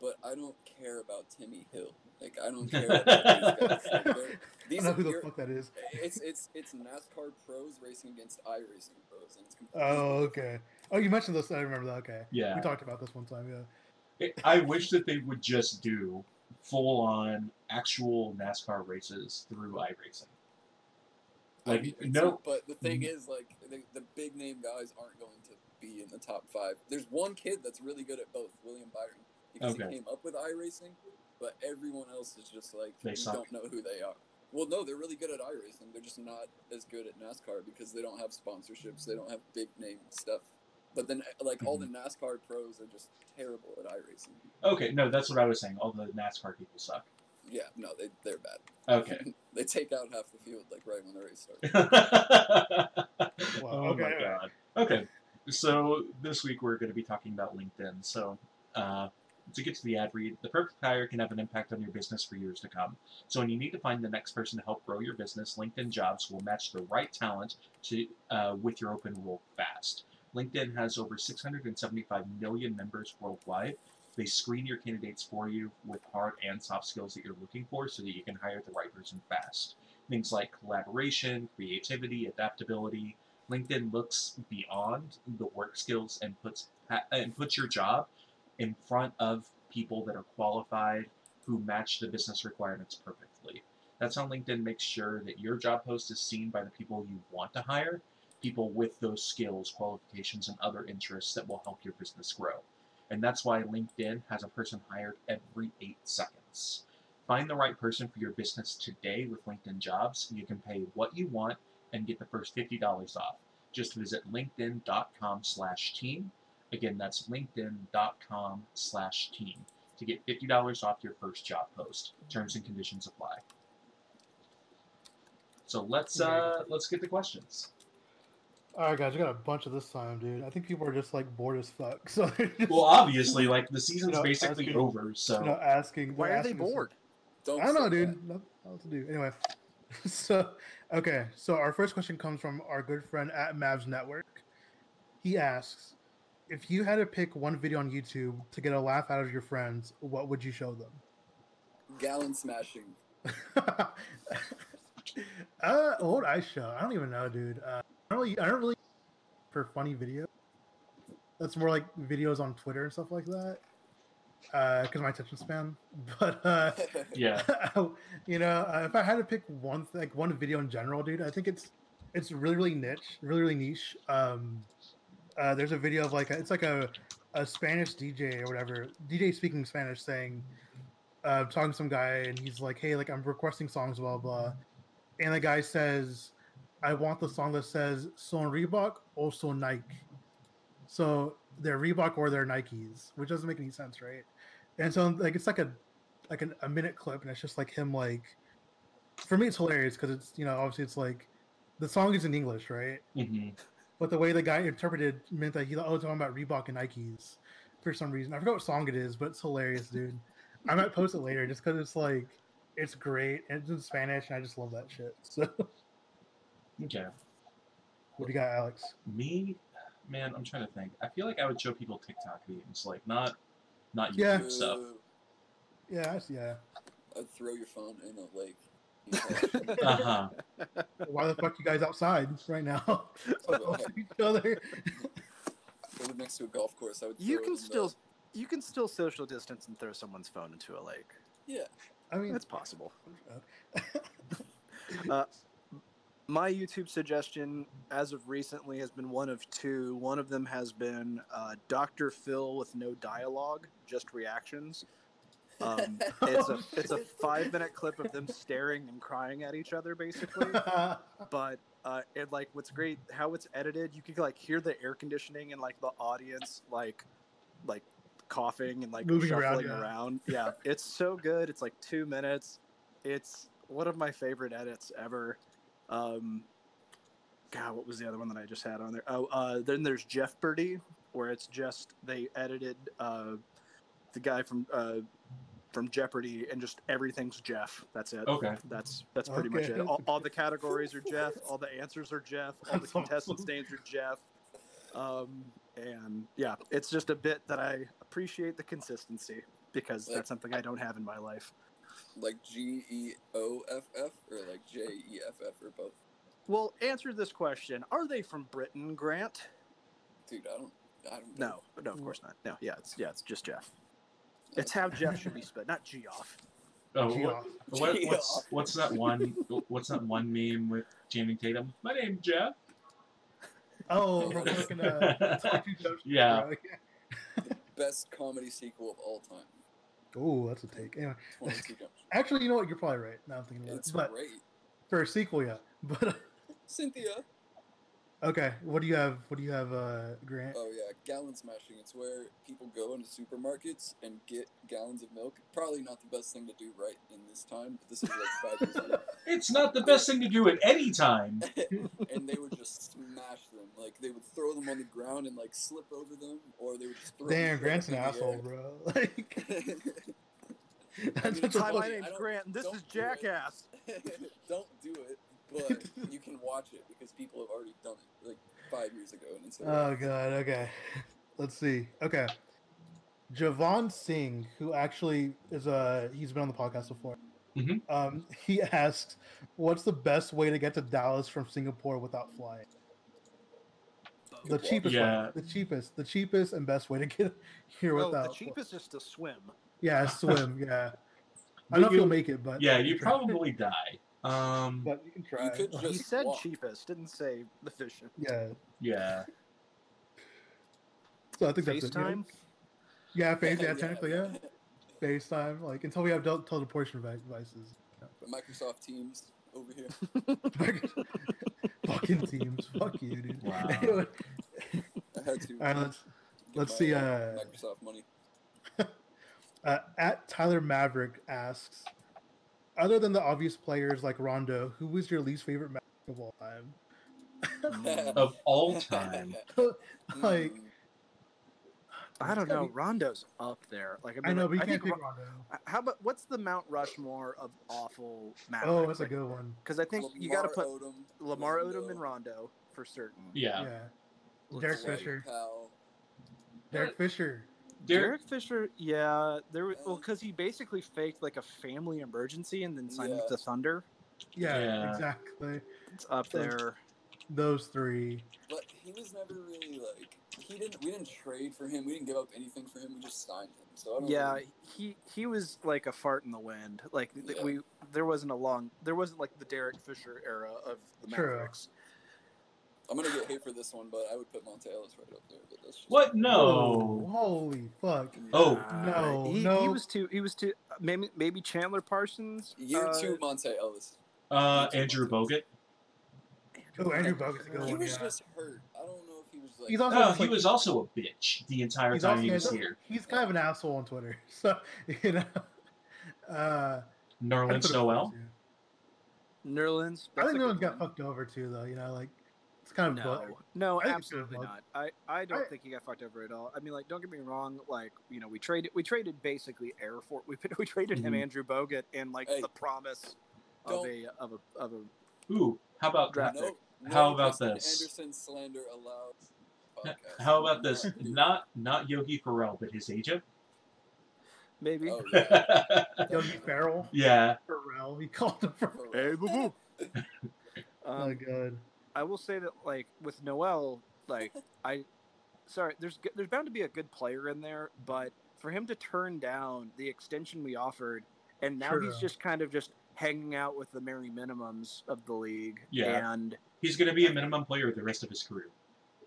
S3: But I don't care about Timmy Hill. Like I don't care about these guys. *laughs* Like, they're-
S2: I don't know who the fuck that is.
S3: it's it's it's NASCAR pros racing against iRacing pros, and it's completely
S2: Oh, okay. Oh, you mentioned this. I remember that. Okay.
S1: Yeah.
S2: We talked about this one time. Yeah.
S1: It- I wish that they would just do full on actual NASCAR races through iRacing.
S3: I
S1: Like,
S3: mean,
S1: no-
S3: but the thing mm-hmm. is, like, the, the big name guys aren't going to be in the top five. There's one kid that's really good at both, William Byron, because
S1: Okay.
S3: he came up with iRacing, but everyone else is just like,
S1: They
S3: don't know who they are. Well, no, they're really good at iRacing. They're just not as good at NASCAR because they don't have sponsorships. They don't have big name stuff. But then, like, all
S1: Mm-hmm.
S3: the NASCAR pros are just terrible at iRacing.
S1: Okay, no, that's what I was saying. All the NASCAR people suck.
S3: Yeah, no, they, they're bad.
S1: Okay. *laughs*
S3: they take out half the field, like, right when the race starts. *laughs*
S2: Wow,
S1: oh
S2: okay,
S1: my
S2: okay.
S1: god. Okay, so this week we're going to be talking about LinkedIn. So, uh, to get to the ad read, the perfect hire can have an impact on your business for years to come. So, when you need to find the next person to help grow your business, LinkedIn Jobs will match the right talent to uh, with your open role fast. LinkedIn has over 675 million members worldwide. They screen your candidates for you with hard and soft skills that you're looking for so that you can hire the right person fast. Things like collaboration, creativity, adaptability. LinkedIn looks beyond the work skills and puts and puts your job in front of people that are qualified who match the business requirements perfectly. That's how LinkedIn makes sure that your job post is seen by the people you want to hire, people with those skills, qualifications, and other interests that will help your business grow. And that's why LinkedIn has a person hired every eight seconds. Find the right person for your business today with LinkedIn Jobs. You can pay what you want and get the first $50 off. Just visit linkedin.com slash team. Again, that's linkedin.com slash team to get $50 off your first job post. Terms and conditions apply. So let's uh let's get the questions.
S2: All right, guys. we got a bunch of this time, dude. I think people are just like bored as fuck. *laughs* So just,
S1: Well, obviously, like the season's
S2: No,
S1: basically
S2: asking-
S1: over, so
S2: you know, asking.
S4: Why
S2: they're
S4: are they bored?
S3: Don't
S2: I don't know, dude.
S3: that.
S2: Nothing else to do. Anyway, *laughs* so okay, so our first question comes from our good friend at Mavs Network. He asks, if you had to pick one video on YouTube to get a laugh out of your friends, what would you show them?
S3: Gallon smashing. *laughs*
S2: uh, what would I show? I don't even know, dude. Uh, I don't really, I don't really for funny videos. That's more like videos on Twitter and stuff like that. Uh, because my attention span. *laughs* But uh, *laughs*
S1: yeah. *laughs*
S2: you know, uh, if I had to pick one, th- like one video in general, dude, I think it's it's really really niche, really really niche. Um, uh, there's a video of like a, it's like a a Spanish DJ or whatever, DJ speaking Spanish, saying, uh, talking to some guy, and he's like, "Hey, like I'm requesting songs, blah blah," and the guy says, "I want the song that says son Reebok or son Nike." So they're Reebok or they're Nikes, which doesn't make any sense, right? And so like it's like a like an, a minute clip, and it's just like him like. For me, it's hilarious because it's you know obviously it's like the song is in English, right?
S1: hmm
S2: But the way the guy interpreted meant that he oh talking about Reebok and Nikes for some reason. I forgot what song it is, but it's hilarious, dude. I might post it later just because it's like it's great and it's in Spanish, and I just love that shit. *laughs* So
S1: Okay.
S2: what do you got, Alex?
S1: Me, man, I'm trying to think. I feel like I would show people TikTok memes, like not not YouTube
S2: Yeah.
S1: stuff.
S3: Ooh,
S2: Yeah, I see, yeah.
S3: I'd throw your phone in a lake. *laughs*
S1: Uh huh.
S2: Why the fuck you guys outside right now? *laughs* *laughs* Each other.
S3: I live next to a golf course. I would.
S4: You can
S3: in the-
S4: still you can still social distance and throw someone's phone into a lake.
S3: Yeah.
S2: I mean,
S4: That's possible. Uh, my YouTube suggestion, as of recently, has been one of two. One of them has been uh, Dr. Phil with no dialogue, just reactions. Um, *laughs* it's a it's a *laughs* five minute clip of them staring and crying at each other, basically. *laughs* But uh, it like what's great how it's edited. You can like hear the air conditioning and like the audience like like coughing and like
S2: Moving around,
S4: shuffling
S2: yeah.
S4: around. Yeah, it's so good. It's like two minutes. It's one of my favorite edits ever. Um, God, what was the other one that I just had on there? Oh, uh, then there's Jeffpardy, where it's just they edited uh, the guy from uh, from Jeopardy, and just everything's Jeff. That's it.
S1: Okay.
S4: That's that's pretty much it. All, all the categories are Jeff. *laughs* All the answers are Jeff. All the
S2: That's
S4: contestants' names are Jeff. Um, and yeah, it's just a bit that I appreciate the consistency because that's something I don't have in my life.
S3: Like G E O F F or like J E F F or both.
S4: Well, answer this question: Are they from Britain, Grant?
S3: Dude, I don't. I don't.
S4: No, no, of course not. No, yeah, it's yeah, it's just Jeff. It's how Jeff should be spelled, not G off.
S1: Oh,
S2: Gee,
S1: what,
S2: off.
S1: what,
S3: Gee
S1: what's
S3: off.
S1: what's that one? What's that one meme with Channing Tatum? My name's Jeff.
S2: Oh, from fucking uh, 22 Jump Street,
S1: Yeah.
S2: bro.
S3: Best comedy sequel of all time.
S2: Oh, that's a take. Anyway,
S3: 22 *laughs*
S2: actually, you know what? You're probably right. Now I'm thinking about
S3: It's
S2: it. But
S3: great.
S2: for a sequel, yeah. *laughs* But uh,
S3: Cynthia.
S2: Okay, what do you have? What do you have, uh, Grant?
S3: Oh yeah, gallon smashing. It's where people go into supermarkets and get gallons of milk. Probably not the best thing to do right in this time, but this is like five years ago. *laughs*
S1: It's not the best thing to do at any time. *laughs*
S3: and they would just smash them. Like they would throw them on the ground and like slip over them, or they would just throw
S2: Damn,
S3: them
S2: Grant's an
S3: straight up
S2: asshole,
S3: in
S2: bro. *laughs* Like,
S3: air.
S2: that's
S3: mean,
S2: such
S4: Hi, my
S2: fucking-
S4: name's Grant, and this
S3: don't
S4: is
S3: do.
S4: Jackass.
S3: Don't do it, but *laughs* you can watch it because people have already done it like five years ago, and it's
S2: Oh god. Okay. *laughs* Let's see. Okay. Javon Singh, who actually is uh he's been on the podcast before.
S1: Mhm.
S2: Um, *laughs* he asks, "What's the best way to get to Dallas from Singapore without flying?" The cheapest
S1: Yeah.
S2: way. The cheapest. The cheapest and best way to get here
S4: Oh,
S2: without.
S4: the cheapest is to swim.
S2: Yeah, swim. Yeah. I don't know if
S1: you-
S2: you'll make it, but
S1: Yeah,
S2: you
S1: you
S2: can try.
S1: probably die. Um,
S2: But you can try.
S3: could
S2: Like,
S4: He said
S3: walk.
S4: cheapest, didn't say efficient.
S2: yeah.
S1: yeah.
S2: So I think that's it. Yeah,
S4: FaceTime.
S2: yeah, face. Yeah, technically, yeah. FaceTime. Like until we have del- teleportation devi- devices.
S3: But Microsoft Teams over here. *laughs*
S2: Fucking teams. Fuck you, dude.
S1: Wow.
S2: Anyway, *laughs*
S3: I had to.
S2: all right, let's let's
S3: my,
S2: see,
S3: uh,
S2: uh,
S3: Microsoft money. *laughs*
S2: Uh, at Tyler Maverick asks, other than the obvious players like Rondo, who was your least favorite Maverick of all time?
S1: Of all time. *laughs*
S2: like,
S3: Mm,
S4: I don't know.
S2: be-
S4: Rondo's up there. Like I,
S2: I
S4: mean,
S2: know,
S4: like,
S2: but you
S4: I
S2: can't
S4: think
S2: pick Rondo.
S4: How about what's the Mount Rushmore of awful Maverick?
S2: Oh, that's a good one.
S4: Because I think you got to put
S3: Odom,
S4: Lamar
S3: Rondo,
S4: Odom and Rondo for certain.
S1: Yeah.
S2: Yeah.
S4: Let's
S2: Derek Fisher.
S3: Powell.
S2: Derek Fisher.
S1: Derek,
S4: Derek Fisher, yeah, there was well because he basically faked like a family emergency and then signed with the Thunder.
S2: Yeah,
S1: Yeah.
S2: exactly.
S4: It's up there.
S2: Those three.
S3: But he was never really like he didn't. We didn't trade for him. We didn't give up anything for him. We just signed him. So I don't.
S4: Yeah,
S3: really-
S4: he he was like a fart in the wind. Like
S3: Yeah.
S4: we there wasn't a long there wasn't like the Derek Fisher era of the
S2: True.
S4: Mavericks.
S3: I'm gonna get hate for this one, but I would put Monta Ellis right up there. But that's just
S1: what?
S2: Whoa,
S1: No.
S2: holy fuck.
S1: Oh.
S2: No,
S4: he, he was too he was too maybe maybe Chandler Parsons.
S3: Year
S4: uh,
S3: two, Monta Ellis.
S1: Uh, Andrew Bogut.
S2: Oh, Andrew Bogut's a good
S3: He
S2: one.
S3: was
S2: Yeah.
S3: just hurt. I don't know if he was like.
S2: He's also
S1: Oh,
S2: just,
S1: he
S2: like-
S1: was also a bitch the entire time
S2: also
S1: he was
S2: he's,
S1: here.
S2: he's kind of an asshole on Twitter. *laughs* So you know. Uh,
S1: Nerlens Noel.
S4: Nerlens.
S2: I think
S4: a
S2: no one
S4: good
S2: got
S4: one.
S2: fucked over too, though. You know, like it's kind of
S4: No,
S2: bu-
S4: no,
S2: I think it's
S4: absolutely not. I, I don't
S2: I-
S4: think he got fucked over at all. I mean, like, don't get me wrong. Like, you know, we traded we traded basically Air Force. *laughs* We we traded him
S1: Mhm.
S4: Andrew Bogut and like
S3: Hey,
S4: the promise of a of a of a
S1: Ooh, how about
S4: Draft
S3: no,
S4: pick.
S3: no
S1: How about
S3: Justin
S1: this?
S3: Anderson slander allowed. podcast.
S1: how about this? Not not Yogi Ferrell, but his agent.
S4: maybe. *laughs*
S3: Oh, yeah.
S2: Yogi Ferrell,
S1: yeah.
S2: Pharrell. He called him Pharrell.
S4: Hey, boo boo. *laughs*
S2: Oh
S4: Um,
S2: god.
S4: I will say that like with Noel, like *laughs* I, sorry, there's there's bound to be a good player in there, but for him to turn down the extension we offered, and now he's just kind of just hanging out with the merry minimums of the league,
S1: Yeah.
S4: and
S1: He's going to be a minimum player the rest of his career.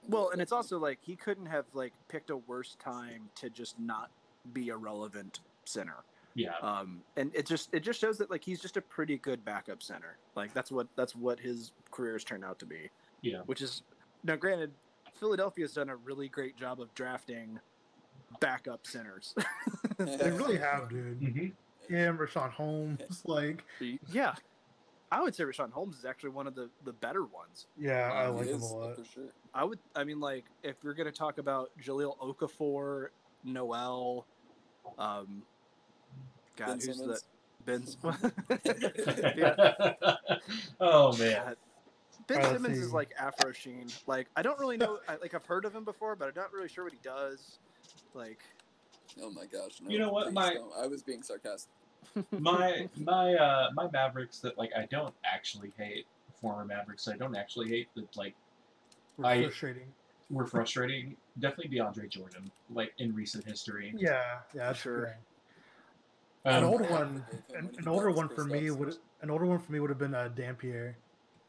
S4: well, and it's also like he couldn't have like picked a worse time to just not be a relevant center.
S1: Yeah.
S4: Um, and it just it just shows that like he's just a pretty good backup center. Like that's what that's what his career has turned out to be.
S1: Yeah.
S4: Which is now granted, Philadelphia's done a really great job of drafting backup centers. *laughs*
S2: They really have, dude.
S1: hmm
S2: Him, Richaun Holmes, like,
S4: yeah. I would say Richaun Holmes is actually one of the, the better ones.
S2: yeah, I like him a lot.
S3: for sure.
S4: I would I mean like if you're gonna talk about Jahlil Okafor, Noel, um God,
S3: Ben
S4: who's
S3: Simmons.
S4: the Ben *laughs* *laughs* yeah.
S1: oh man.
S4: God. Ben
S2: Alright, let's
S4: Simmons is like Afro Sheen. Like I don't really know. I, like I've heard of him before, but I'm not really sure what he does. Like
S3: Oh my gosh! No,
S1: You know what, my-
S3: don't. I was being sarcastic. *laughs*
S1: my my uh my Mavericks that like I don't actually hate former Mavericks. I don't actually hate that like
S2: We're
S1: I-
S2: frustrating.
S1: were frustrating. Definitely DeAndre Jordan, like in recent history.
S2: Yeah, yeah, that's
S4: Sure.
S2: Sure. an
S1: Um,
S2: older one, an, an older one for me would an older one for me would have been uh, Dampier.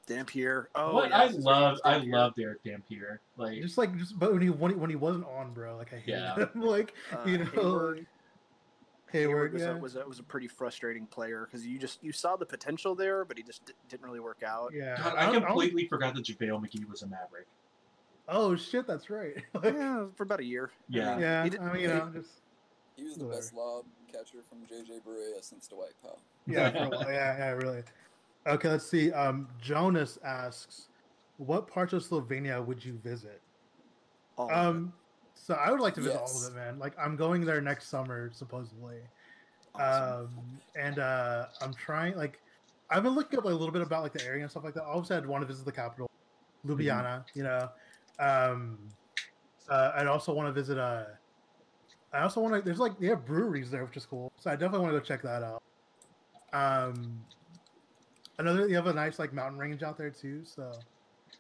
S4: Dampier. Oh,
S1: what
S4: yeah,
S1: I love, I love Derek Dampier. Like
S2: Just like, just but when he when he, when he wasn't on, bro, like I hated
S1: Yeah.
S2: him. *laughs* like
S4: Uh,
S2: you know,
S4: Hayward. Hayward
S2: Hayward,
S4: was,
S2: yeah,
S4: a, was, a, was a pretty frustrating player because you just you saw the potential there, but he just d- didn't really work out.
S2: yeah.
S1: God,
S2: I
S1: I
S2: don't- I
S1: completely forgot that JaVale McGee was a Maverick.
S2: Oh shit, that's right. Like, *laughs*
S4: Yeah, for about a year.
S1: Yeah.
S2: yeah,
S4: He did-
S2: I mean, you know, just
S3: He was the
S2: Whatever.
S3: best lob catcher from JJ Barea since Dwight Powell.
S2: yeah, for a while. yeah, yeah, really. Okay, let's see. Um, Jonas asks, "What parts of Slovenia would you visit?"
S4: All.
S2: Um, so I would like to visit all of it, man. Like I'm going there next summer, supposedly.
S4: Awesome.
S2: Um, and uh, I'm trying like I've been looking up like, a little bit about like the area and stuff like that. Obviously, I'd want to visit the capital, Ljubljana. You know, um, uh, I'd also want to visit. Uh, I also want to. There's like they have breweries there, which is cool. So I definitely want to go check that out. Um, another you have a nice like mountain range out there too. So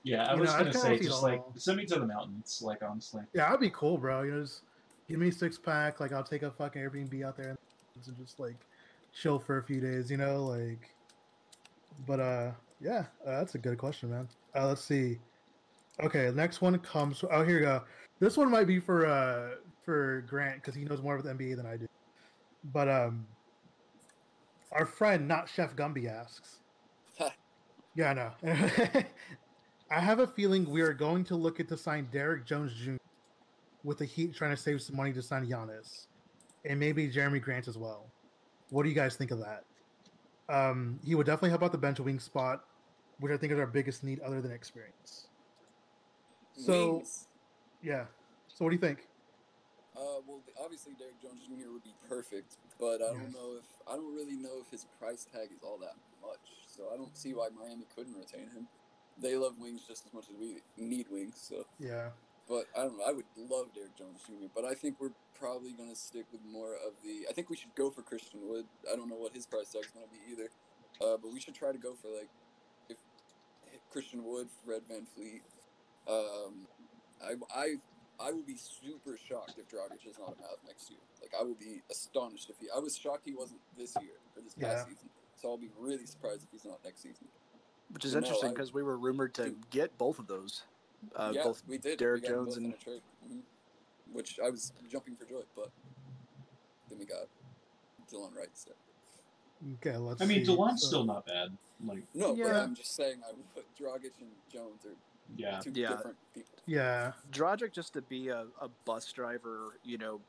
S1: Yeah, I
S2: You
S1: was
S2: know,
S1: gonna say just
S2: all.
S1: like send me to the mountains, like honestly.
S2: yeah, that'd be cool, bro. You know, just give me a six pack. Like I'll take a fucking Airbnb out there and just like chill for a few days. You know, like. But uh, yeah, uh, that's a good question, man. Uh, let's see. Okay, next one comes. Oh, here you go. This one might be for uh for Grant because he knows more about the NBA than I do. But um, our friend, not Chef Gumby, asks. *laughs* Yeah, I know. *laughs* I have a feeling we are going to look at to sign Derrick Jones Jr. with the Heat trying to save some money to sign Giannis, and maybe Jerami Grant as well. What do you guys think of that? Um, he would definitely help out the bench wing spot, which I think is our biggest need other than experience. So
S3: Wings.
S2: yeah. So what do you think?
S3: Uh, well, obviously Derrick Jones Jr. would be perfect, but I don't know if I don't really know if his price tag is all that much. So I don't see why Miami couldn't retain him. They love wings just as much as we need wings. So,
S2: Yeah.
S3: but I don't know. I would love Derrick Jones Jr. But I think we're probably gonna stick with more of the. I think we should go for Christian Wood. I don't know what his price tag's gonna be either. Uh, but we should try to go for like if Christian Wood, Fred Van Fleet. Um, I I I will be super shocked if Dragic is not a Mav next year. Like I will be astonished if he. I was shocked he wasn't this year or this past
S2: Yeah.
S3: season. So I'll be really surprised if he's not next season.
S4: Which is
S3: No,
S4: interesting
S3: I-
S4: because we were rumored to
S3: Dude.
S4: get both of those. Uh,
S3: yeah,
S4: both
S3: we did.
S4: Derek
S3: we
S4: Jones and
S3: a trade, hmm which I was jumping for joy, but then we got Delon Wright. So
S2: Okay. Let's.
S1: I mean,
S2: see.
S1: Delon's
S2: So-
S1: still not bad. Like,
S3: no, but I'm just saying I would Dragic and Jones are
S1: yeah,
S3: two
S4: Yeah.
S3: different people.
S2: Yeah.
S4: Dragic just to be a, a bus driver, you know,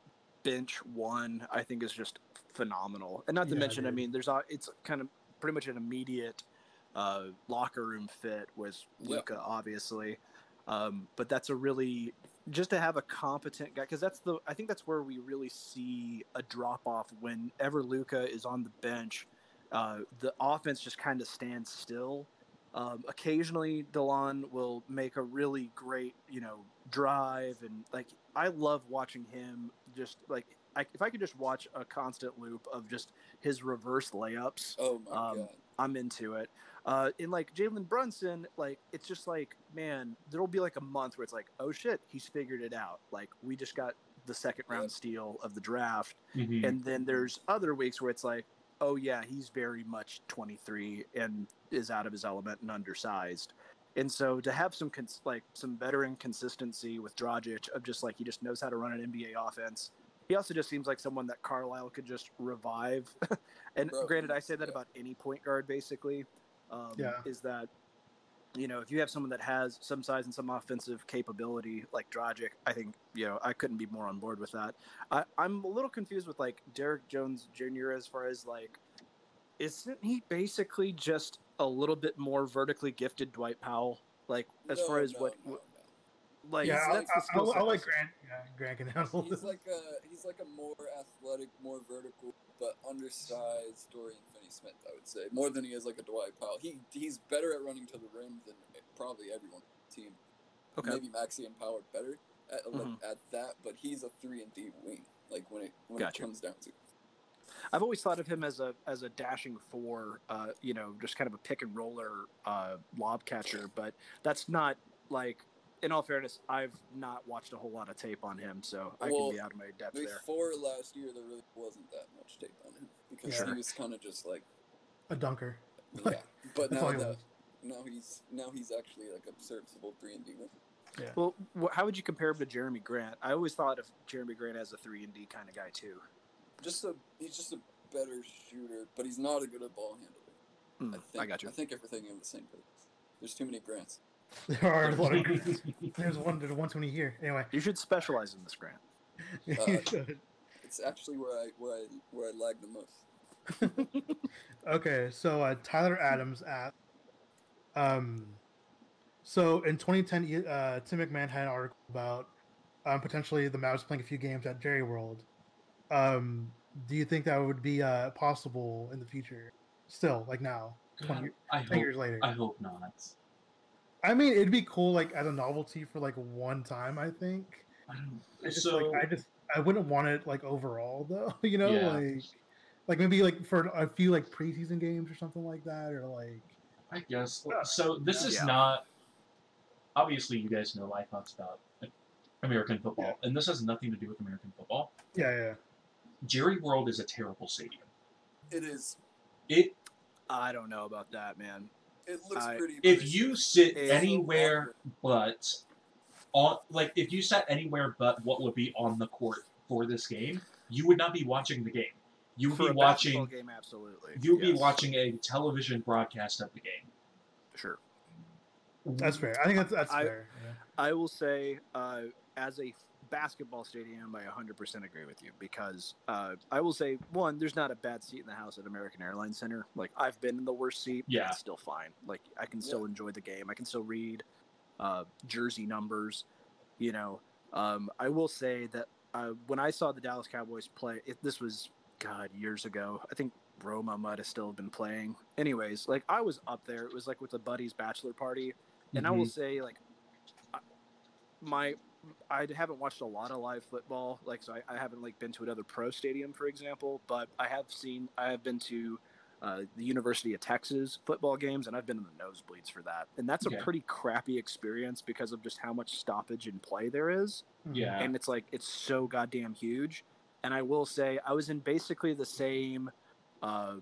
S4: bench one, I think is just phenomenal. And not to
S2: Yeah,
S4: mention, I mean, there's a, it's kind of pretty much an immediate uh, locker room fit with
S3: Yep.
S4: Luka, obviously. Um, but that's a really just to have a competent guy because that's the I think that's where we really see a drop off whenever Luka is on the bench. Uh, the offense just kind of stands still. Um, occasionally, Delon will make a really great, you know, drive, and like I love watching him. Just like I, if I could just watch a constant loop of just his reverse layups,
S3: Oh my
S4: Um,
S3: god.
S4: I'm into it. Uh, in like Jalen Brunson, like it's just like man, there'll be like a month where it's like, oh shit, he's figured it out. Like we just got the second round
S3: Yep.
S4: steal of the draft,
S1: Mhm.
S4: and then there's other weeks where it's like, oh yeah, he's very much 23 and is out of his element and undersized. And so to have some cons- like some veteran consistency with Dragic of just like he just knows how to run an NBA offense. He also just seems like someone that Carlisle could just revive. *laughs* and
S3: Bro,
S4: granted, I say that
S3: yeah.
S4: about any point guard basically. Um,
S2: Yeah.
S4: Is that you know if you have someone that has some size and some offensive capability like Dragic, I think you know I couldn't be more on board with that. I, I'm a little confused with like Derrick Jones Jr. as far as like, isn't he basically just a little bit more vertically gifted Dwight Powell? Like as
S3: No,
S4: far as
S3: no,
S4: what,
S3: no.
S4: Like
S2: yeah, I,
S4: that's the
S2: I,
S4: skill
S2: I,
S4: set
S2: I like Grant. Yeah, Grant can handle
S3: He's
S2: it.
S3: like a he's like a more athletic, more vertical, but undersized Dorian Finney-Smith. I would say more than he is like a Dwight Powell. He he's better at running to the rim than probably everyone on the team.
S4: Okay.
S3: Maybe Maxi and Powell better at
S4: Mhm.
S3: at that, but he's a three and D wing. Like when it when
S4: Gotcha.
S3: it comes down to. it.
S4: I've always thought of him as a as a dashing four, uh, you know, just kind of a pick and roller uh, lob catcher. But that's not like, in all fairness, I've not watched a whole lot of tape on him, so I
S3: Well,
S4: can be out of my depth there.
S3: Before last year, there really wasn't that much tape on him because
S4: Sure.
S3: he was kind of just like
S2: A dunker.
S3: yeah. But *laughs* now
S2: he
S3: that now he's now he's actually like a serviceable three and D wing.
S4: Well, wh- how would you compare him to Jerami Grant? I always thought of Jerami Grant as a three and D kind of guy too.
S3: Just a he's just a better shooter, but he's not a good at ball handling.
S4: Hmm,
S3: I think
S4: I got you.
S3: I think everything in the same place. There's too many grants.
S2: There are a lot of Grants. There's one. There's 120 here. Anyway,
S4: You should specialize in this, Grant. *laughs*
S2: you
S3: Uh,
S2: should.
S3: It's actually where I where I where I lag the most. *laughs*
S2: Okay, so uh, Tyler Adams at um, so in 2010, uh, Tim McMahon had an article about um, potentially the Mavs playing a few games at Jerry World. Um, do you think that would be uh, possible in the future? Still, like now, 20, year-
S1: I
S2: 10
S1: hope,
S2: years later.
S1: I hope not.
S2: I mean, it'd be cool, like as a novelty for like one time. I think.
S1: I don't-
S2: I just
S1: so
S2: like I just I wouldn't want it like overall though. *laughs* You know,
S1: Yeah.
S2: like like maybe like for a few like preseason games or something like that, or like
S1: I guess so. This is
S4: Yeah.
S1: not. Obviously, you guys know my thoughts about American football, and this has nothing to do with American football.
S2: yeah, yeah.
S1: Jerry World is a terrible stadium.
S3: It is.
S1: It
S4: I don't know about that, man.
S3: It looks
S4: I-
S3: pretty.
S1: if
S3: pretty
S1: you sit anywhere
S3: awkward.
S1: but on like if you sat anywhere but what would be on the court for this game, you would not be watching the game. You would
S4: For
S1: be
S4: a
S1: watching.
S4: game, absolutely.
S1: You would be watching a television broadcast of the game.
S4: Sure.
S2: That's fair. I think that's that's
S4: I-
S2: fair. Yeah.
S4: I will say, uh, as a basketball stadium, I 100% agree with you because uh, I will say, one, there's not a bad seat in the house at American Airlines Center. Like, I've been in the worst seat, but
S1: Yeah.
S4: it's still fine. Like, I can still
S3: Yeah.
S4: enjoy the game. I can still read uh, jersey numbers. You know, um, I will say that uh, when I saw the Dallas Cowboys play, it, this was, God, years ago. I think Romo might have still been playing. Anyways, like, I was up there. It was like with a buddy's bachelor party. And I will say, like, I- my I haven't watched a lot of live football, like so I, I haven't like been to another pro stadium, for example. But I have seen I have been to uh, the University of Texas football games, and I've been in the nosebleeds for that, and that's a
S1: Yeah.
S4: pretty crappy experience because of just how much stoppage and play there is,
S2: Mhm.
S1: Yeah.
S4: and it's like it's so goddamn huge. And I will say I was in basically the same uh,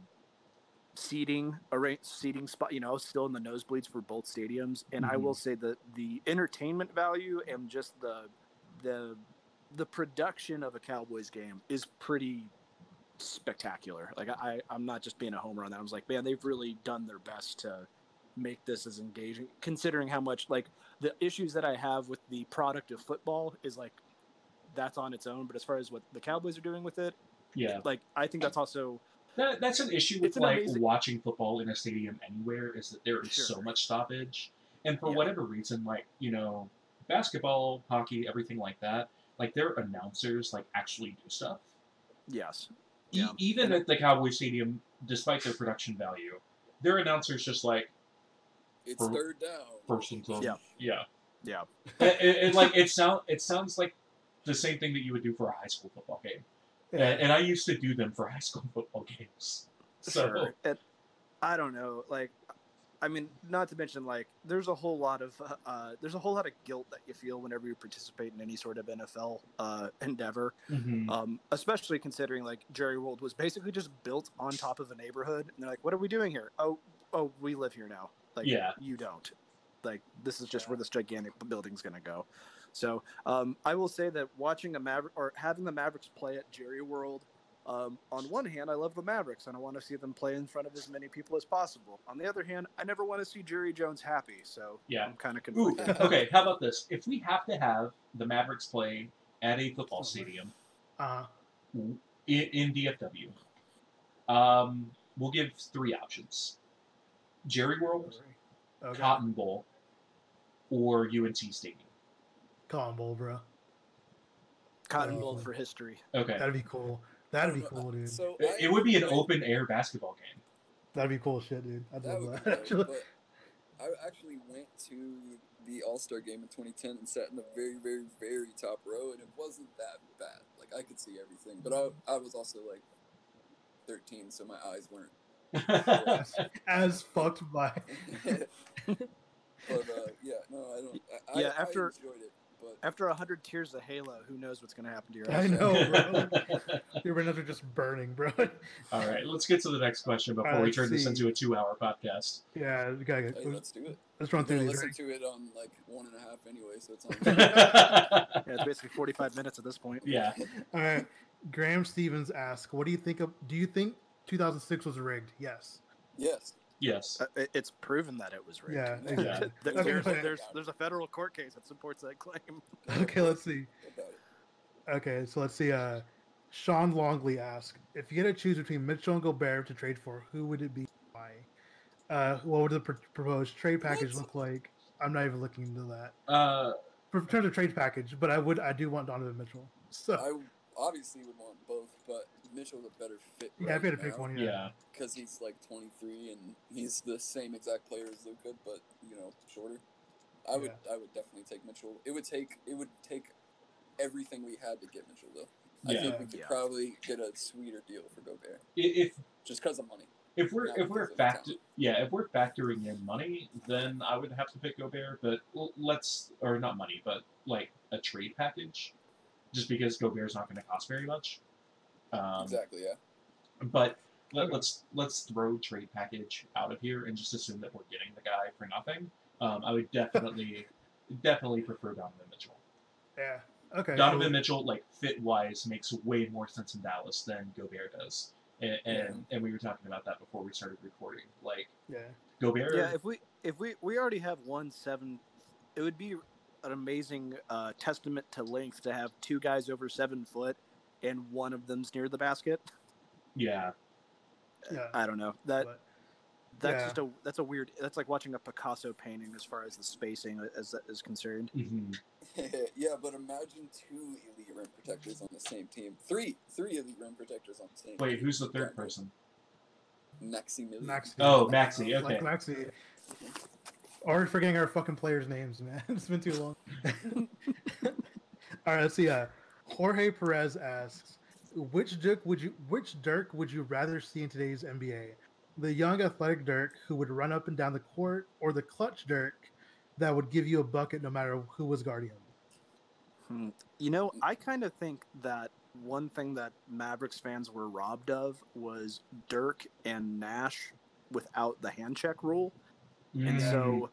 S4: seating seating spot. You know, still in the nosebleeds for both stadiums. And I will mm-hmm. say that the entertainment value and just the the the production of a Cowboys game is pretty spectacular. Like I, I'm not just being a homer on that. I was like, man, they've really done their best to make this as engaging, considering how much like the issues that I have with the product of football is like that's on its own. But as far as what the Cowboys are doing with it,
S1: Yeah.
S4: like I think that's also
S1: That, that's an issue with
S4: an
S1: like
S4: amazing-
S1: watching football in a stadium anywhere is that there is so much stoppage, and for
S4: Yeah.
S1: whatever reason, like you know, basketball, hockey, everything like that, like their announcers like actually do stuff.
S4: yes,
S1: E-
S4: Yeah.
S1: even
S4: And-
S1: at the Cowboy Stadium, despite their production value, their announcers just like
S3: It's
S1: For-
S3: third down.
S1: first and goal.
S4: Yeah.
S1: yeah.
S4: yeah,
S1: it, it, it, like it sound it sounds like the same thing that you would do for a high school football game,
S2: Yeah.
S1: and, and I used to do them for high school *laughs* football games. So
S4: sure. And I don't know, like. I mean, not to mention, like, there's a whole lot of uh, uh, there's a whole lot of guilt that you feel whenever you participate in any sort of NFL uh, endeavor.
S1: mhm.
S4: um, especially considering like Jerry World was basically just built on top of a neighborhood, and they're like, "What are we doing here? Oh, oh, we live here now. Like,
S1: Yeah.
S4: you don't. Like, this is just where this gigantic building's gonna go." So, um, I will say that watching a Maverick or having the Mavericks play at Jerry World, um, on one hand, I love the Mavericks and I want to see them play in front of as many people as possible. On the other hand, I never want to see Jerry Jones happy, so
S1: Yeah.
S4: I'm kind of
S1: Ooh,
S4: conflicted. *laughs*
S1: okay. How about this? If we have to have the Mavericks play at a football stadium
S2: Uh,
S1: in, in DFW, um, we'll give three options: Jerry World,
S2: okay.
S1: Cotton Bowl, or UNT Stadium.
S2: Cotton Bowl, bro.
S4: Cotton Bowl for history.
S1: Okay.
S2: That'd be cool. That'd be
S3: I don't know,
S2: cool, dude.
S3: So
S1: It,
S3: I-
S1: it would be an open air basketball game.
S2: That'd be cool shit, dude. I'd
S3: That
S2: love that.
S3: be *laughs* dope,
S2: Actually,
S3: I actually went to the All Star game in 2010 and sat in the very, very, very top row, and it wasn't that bad. Like I could see everything, but I, I was also like 13, so my eyes weren't. *laughs*
S2: as, as fucked by. *laughs*
S3: but uh, yeah, no, I don't. I,
S4: Yeah,
S3: I,
S4: after-
S3: I enjoyed it, but
S4: After a hundred tears of Halo, who knows what's going to happen to your eyes.
S2: I
S4: eyes?
S2: know, bro. *laughs* Your retinas are just burning, bro. *laughs*
S1: All right, let's get to the next question before
S2: All right,
S1: we
S2: let's
S1: turn this into a two-hour podcast.
S2: yeah, we gotta
S3: hey, let's do it.
S2: let's run through
S3: gonna
S2: these.
S3: listen to it on like one and a half anyway, so it's *laughs* on.
S4: Yeah, it's basically 45 minutes at this point.
S1: yeah.
S2: All right. Graham Stevens asks, "What do you think of? Do you think 2006 was rigged?" Yes.
S3: yes.
S1: Yes.
S4: Uh, it's proven that it was rigged.
S2: Yeah.
S3: Yeah. *laughs*
S2: Exactly.
S4: There-
S2: Okay, *laughs*
S4: there's,
S2: okay.
S4: there's, there's a federal court case that supports that claim. *laughs*
S2: Okay. Let's see. Okay, so let's see. Uh, Sean Longley asks, "If you had to choose between Mitchell and Gobert to trade for, who would it be? Why? Uh, what would the pr- proposed trade package
S3: What?
S2: look like? I'm not even looking into that.
S1: Uh,
S2: For in terms of trade package, but I would, I do want Donovan Mitchell. So
S3: I obviously would want both, but Mitchell's a better fit.
S2: yeah, if you had to pick one,
S1: yeah.
S2: yeah.
S3: because he's like 23 and he's the same exact player as Luka, but you know shorter. I would I would definitely take Mitchell. It would take it would take everything we had to get Mitchell though. I
S1: Yeah.
S3: think we could
S4: Yeah.
S3: probably get a sweeter deal for Gobert
S1: If
S3: just because of money.
S1: if we're
S3: Not
S1: if we're
S3: because of
S1: fact yeah if we're factoring in money, then I would have to pick Gobert. But let's or not money, but like a trade package, just because Gobert's not going to cost very much. Um,
S3: exactly. Yeah.
S1: But let,
S2: Okay.
S1: let's let's throw trade package out of here and just assume that we're getting the guy for nothing. Um, I would definitely *laughs* definitely prefer Donovan Mitchell.
S2: Yeah. Okay.
S1: Donovan
S2: cool.
S1: Mitchell, like fit wise, makes way more sense in Dallas than Gobert does. And, and and we were talking about that before we started recording. Like
S2: Yeah.
S1: Gobert,
S4: Yeah, if we if we we already have one seven, it would be an amazing uh, testament to length to have two guys over seven foot, and one of them's near the basket.
S1: yeah,
S2: Yeah.
S4: I don't know that
S2: But,
S4: that's
S2: yeah.
S4: just a that's a weird. That's like watching a Picasso painting as far as the spacing as that is concerned.
S1: hmm *laughs*
S3: yeah, but imagine two elite rim protectors on the same team. Three, three elite rim protectors on the same. Team.
S1: Wait,
S3: team.
S1: who's the third person?
S3: Maxi
S2: Maxi.
S1: Oh, Maxi. Okay.
S2: Like Maxi. Already forgetting our fucking players' names, man. *laughs* it's been too long. *laughs* All right, let's see. Uh, Jorge Perez asks, "Which Dirk would you? Which Dirk would you rather see in today's NBA? The young, athletic Dirk who would run up and down the court, or the clutch Dirk that would give you a bucket no matter who was guarding him?"
S4: Hmm. You know, I kind of think that one thing that Mavericks fans were robbed of was Dirk and Nash without the hand check rule. And so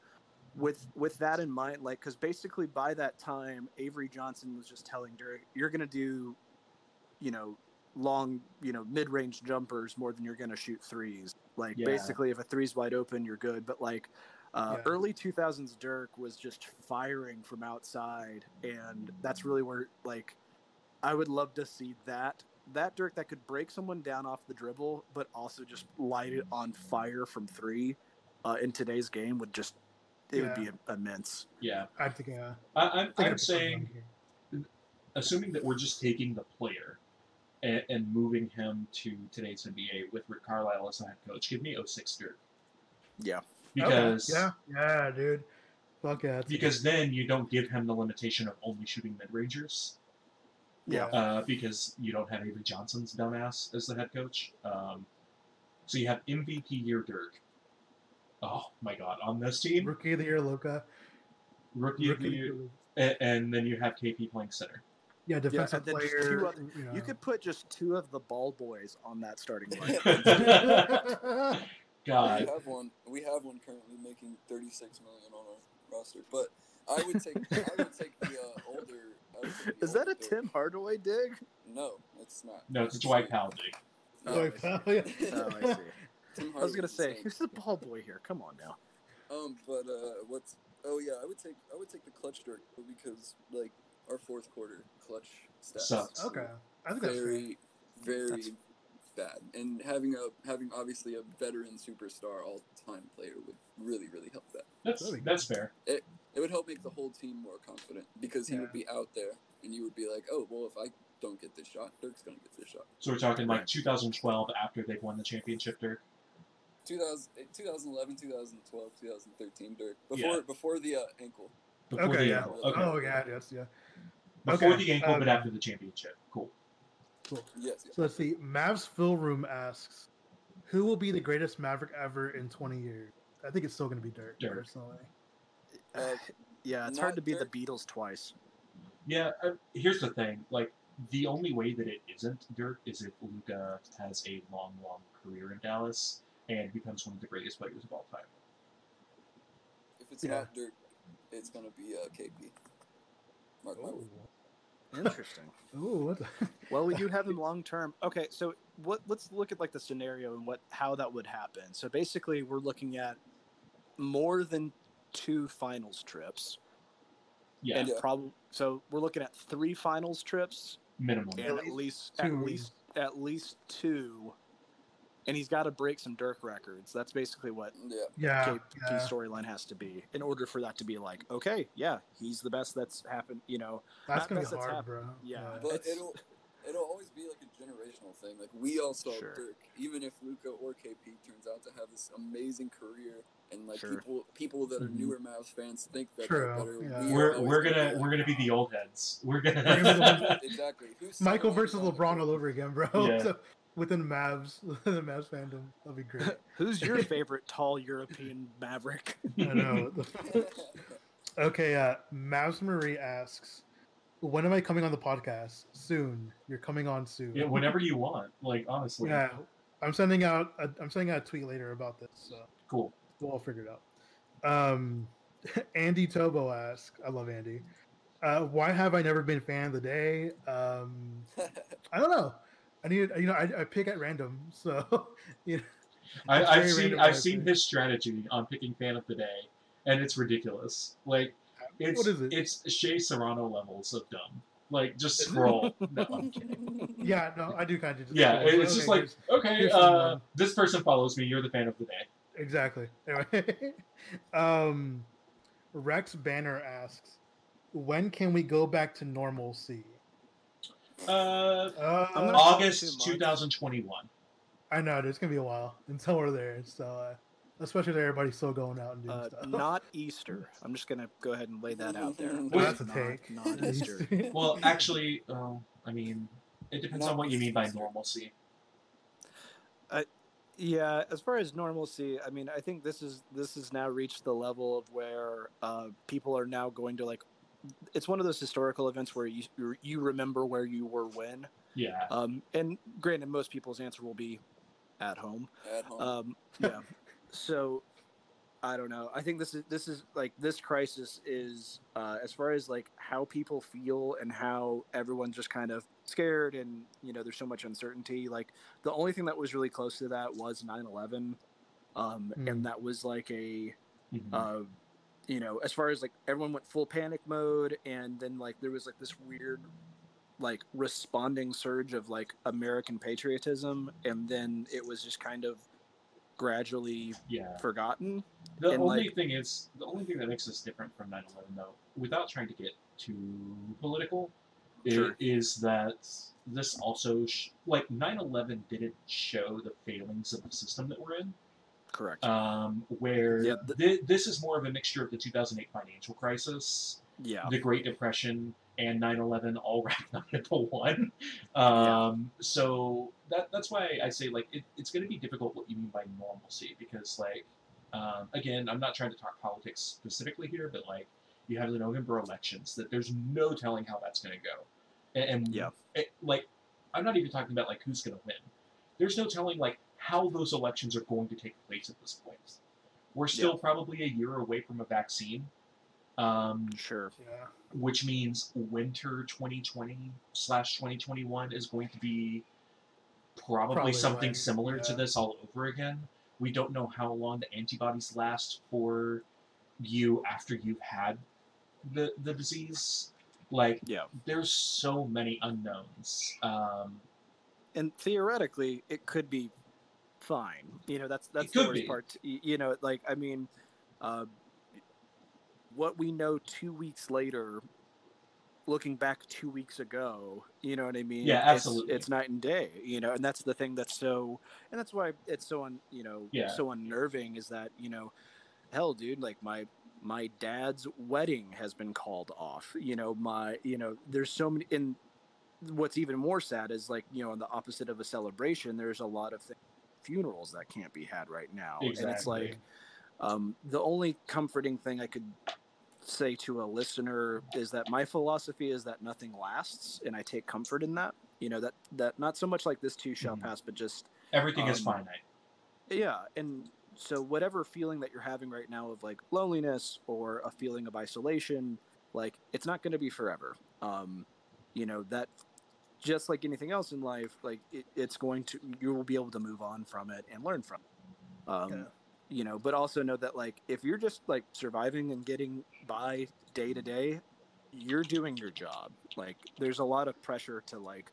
S4: with with that in mind, like because basically by that time, Avery Johnson was just telling Dirk, "You're gonna do, you know, long, you know, mid range jumpers more than you're gonna shoot threes. Like
S1: Yeah.
S4: basically, if a three's wide open, you're good. But like uh,
S2: Yeah.
S4: early 2000s Dirk was just firing from outside, and that's really where like I would love to see that. That Dirk that could break someone down off the dribble, but also just light it on fire from three uh, in today's game would just it would be immense.
S1: yeah.
S2: I think. Uh,
S1: I, I'm,
S2: I think
S1: I'm saying, assuming that we're just taking the player and, and moving him to today's NBA with Rick Carlisle as the head coach, give me 06 Dirk.
S4: Yeah.
S2: Okay,
S1: Because
S2: yeah, yeah, dude. Fuck yeah. it's-
S1: because then you don't give him the limitation of only shooting mid rangers.
S4: Yeah.
S1: uh, because you don't have Avery Johnson's dumbass as the head coach. Um, so you have MVP year Dirk. Oh my God! On this team,
S2: Rookie of the year, Luka.
S1: rookie of the year, and, and then you have KP playing center.
S2: Yeah, defensive
S4: and then just
S2: player.
S4: two other-
S2: you, know.
S4: You could put just two of the ball boys on that starting *laughs* line. *laughs*
S1: God, We
S3: have one. We have one currently making 36 million on our roster, but I would take I would take the uh, older. I would take the *laughs*
S4: Is that
S3: older
S4: a
S3: Dirk.
S4: Tim Hardaway dig?
S3: No, it's not.
S1: no, it's a Dwight Powell dig.
S3: Yeah.
S2: Boy, pal, yeah.
S4: Oh, I see.
S3: Tim
S4: I was gonna say,
S3: same.
S4: who's the ball boy here? Come on now.
S3: Um, but uh, what's? Oh yeah, I would take I would take the clutch Dirk because like our fourth quarter clutch stats.
S1: Sucks.
S2: Okay, I think that's
S3: very, very
S4: That's-
S3: bad. And having a having obviously a veteran superstar all time player would really really help that.
S1: That's
S2: That'd
S1: that's fair.
S3: It it would help make the whole team more confident because he
S2: Yeah.
S3: would be out there, and you would be like, "Oh, well, if I don't get this shot, Dirk's gonna get this shot."
S1: So we're talking like 2012 after they've won the championship, Dirk.
S3: 2000, 2011, 2012, 2013, Dirk before
S1: Yeah.
S3: before the uh, ankle.
S1: Before
S2: Okay,
S1: the
S2: yeah.
S1: ankle. Okay.
S2: Oh yeah, yes, yeah.
S1: Before
S2: okay,
S1: the ankle,
S2: um,
S1: but after the championship. Cool.
S2: Cool.
S3: Yes, yes.
S2: So let's see. Mavs Film Room asks, "Who will be the greatest Maverick ever in 20 years?" I think it's still going to be Dirk,
S1: Dirk.
S2: personally.
S3: Uh,
S4: yeah, it's
S3: not
S4: hard to be
S3: Dirk.
S4: the Beatles twice.
S1: Yeah, uh, here's the thing. Like, the only way that it isn't Dirk is if Luka has a long, long career in Dallas and becomes one of the greatest players of all time.
S3: If it's
S2: Yeah.
S3: not Dirk, it's gonna be uh, KP. Mark my.
S4: Interesting. *laughs*
S2: Ooh, what? The... *laughs*
S4: well, we do have him long term. Okay, so what? Let's look at like the scenario and what how that would happen. So basically, we're looking at more than two finals trips,
S1: Yeah,
S4: and
S3: Yeah.
S4: probably so we're looking at three finals trips
S1: minimum.
S4: and
S2: At
S4: at least at least at least two, and he's got to break some Dirk records. That's basically what
S3: Yeah,
S2: Yeah, yeah.
S4: storyline has to be in order for that to be like, okay, yeah, he's the best that's happened. You know,
S2: that's gonna be
S4: that's
S2: hard,
S4: happened.
S2: bro.
S4: Yeah.
S3: but
S4: It's-
S3: it'll it'll always be like a generational thing. Like we all saw
S4: Sure.
S3: Dirk, even if Luka or KP turns out to have this amazing career, and like
S4: Sure.
S3: people people that are
S2: Mhm.
S3: newer Mavs fans think that
S2: True,
S3: they're better.
S2: yeah.
S3: we are
S1: We're we're gonna
S3: be
S1: we're gonna be the old heads. We're gonna.
S2: We're gonna be the ones- *laughs*
S3: exactly. Who's
S2: Michael versus LeBron all over again, bro.
S1: Yeah. *laughs*
S2: So, within Mavs, *laughs* the Mavs fandom, that'll be great. *laughs*
S4: Who's your *laughs* favorite tall European maverick?
S2: I know. okay, uh, Mavs Marie asks, "When am I coming on the podcast? Soon. You're coming on soon.
S1: yeah, whenever you want. Like honestly.
S2: Yeah, I'm sending out. A, I'm sending out a tweet later about this. So
S1: Cool.
S2: we'll all figure it out. Um, Andy Tobo asks, "I love Andy. Uh, why have I never been fan of the day? Um, I don't know. I need. You know, I, I pick at random. So *laughs* you know,
S1: I, I've seen I've seen his strategy on picking fan of the day, and it's ridiculous. Like it's
S2: What is it?
S1: it's Shea Serrano levels of dumb. Like just scroll. *laughs* no.
S2: Yeah, no, I do kind of. Just
S1: Yeah,
S2: okay,
S1: it's just like
S2: here's-
S1: okay,
S2: here's
S1: uh, this person follows me. You're the fan of the day.
S2: Exactly. Anyway, *laughs* um, Rex Banner asks, "When can we go back to normalcy?"
S1: Uh,
S2: Uh,
S1: August 2021.
S2: I know it's gonna be a while until we're there. So, uh, especially if everybody's still going out and doing
S4: Uh,
S2: stuff.
S4: not Easter. I'm just gonna go ahead and lay that out there. *laughs*
S3: Well,
S2: Well, that's a
S4: Not-
S2: take.
S4: Not *laughs* Easter.
S1: Well, actually, uh, I mean, it depends on what you mean by
S3: Easter.
S1: normalcy.
S4: Yeah, as far as normalcy, I mean, I think this is this has now reached the level of where uh, people are now going to like. It's one of those historical events where you you remember where you were when.
S1: Yeah.
S4: Um, and granted, most people's answer will be at home.
S3: At home.
S4: Um, yeah. *laughs* so I don't know. I think this is this is like this crisis is uh, as far as like how people feel and how everyone's just kind of scared and you know there's so much uncertainty. Like the only thing that was really close to that was 9/11, um,
S2: Hmm.
S4: and that was like a
S1: Mhm.
S4: uh, you know as far as like everyone went full panic mode and then like there was like this weird like responding surge of like American patriotism and then it was just kind of gradually
S1: yeah.
S4: forgotten.
S1: The
S4: and,
S1: only
S4: like-
S1: thing is, the only thing that makes us different from 9/11, though, without trying to get too political,
S4: Sure.
S1: is that this also sh- like 9/11 didn't show the failings of the system that we're in.
S4: Correct.
S1: Um, where
S4: Yeah, th-
S1: thi- this is more of a mixture of the 2008 financial crisis,
S4: yeah.
S1: the Great Depression, and 9/11 all *laughs* wrapped up into one. Um, So that that's why I say like it, it's going to be difficult what you mean by normalcy because like um, again I'm not trying to talk politics specifically here, but like you have the November elections that there's no telling how that's going to go, and, and
S4: Yeah.
S1: it, like I'm not even talking about like who's going to win. There's no telling like how those elections are going to take place at this point. We're still
S4: Yeah.
S1: probably a year away from a vaccine. Um,
S4: Sure.
S2: yeah.
S1: which means winter 2020 slash 2021 is going to be probably,
S2: Probably
S1: something
S2: when,
S1: similar to this all over again. We don't know how long the antibodies last for you after you've had the the disease. Like
S4: Yeah.
S1: there's so many unknowns. Um,
S4: And theoretically, it could be fine. You know, that's that's the worst
S1: be.
S4: part. You know, like I mean, uh, what we know two weeks later, looking back two weeks ago, you know what I mean?
S1: Yeah,
S4: It's-
S1: absolutely.
S4: It's, night and day, you know, and that's the thing that's so, and that's why it's so, un, you know,
S1: Yeah.
S4: so unnerving is that you know, hell, dude, like my my dad's wedding has been called off. You know, my, you know, there's so many. And what's even more sad is like, you know, on the opposite of a celebration, there's a lot of th- funerals that can't be had right now, and it's like. Um, the only comforting thing I could say to a listener is that my philosophy is that nothing lasts, and I take comfort in that. You know that that not so much like this too shall
S1: Mhm.
S4: pass, but just
S1: Everything is
S4: Um,
S1: finite.
S4: yeah. And so whatever feeling that you're having right now of like loneliness or a feeling of isolation, like it's not going to be forever. Um, you know that just like anything else in life, like it, it's going to you will be able to move on from it and learn from it. Um,
S2: Yeah.
S4: you know but also know that like if you're just like surviving and getting by day to day you're doing your job like there's a lot of pressure to like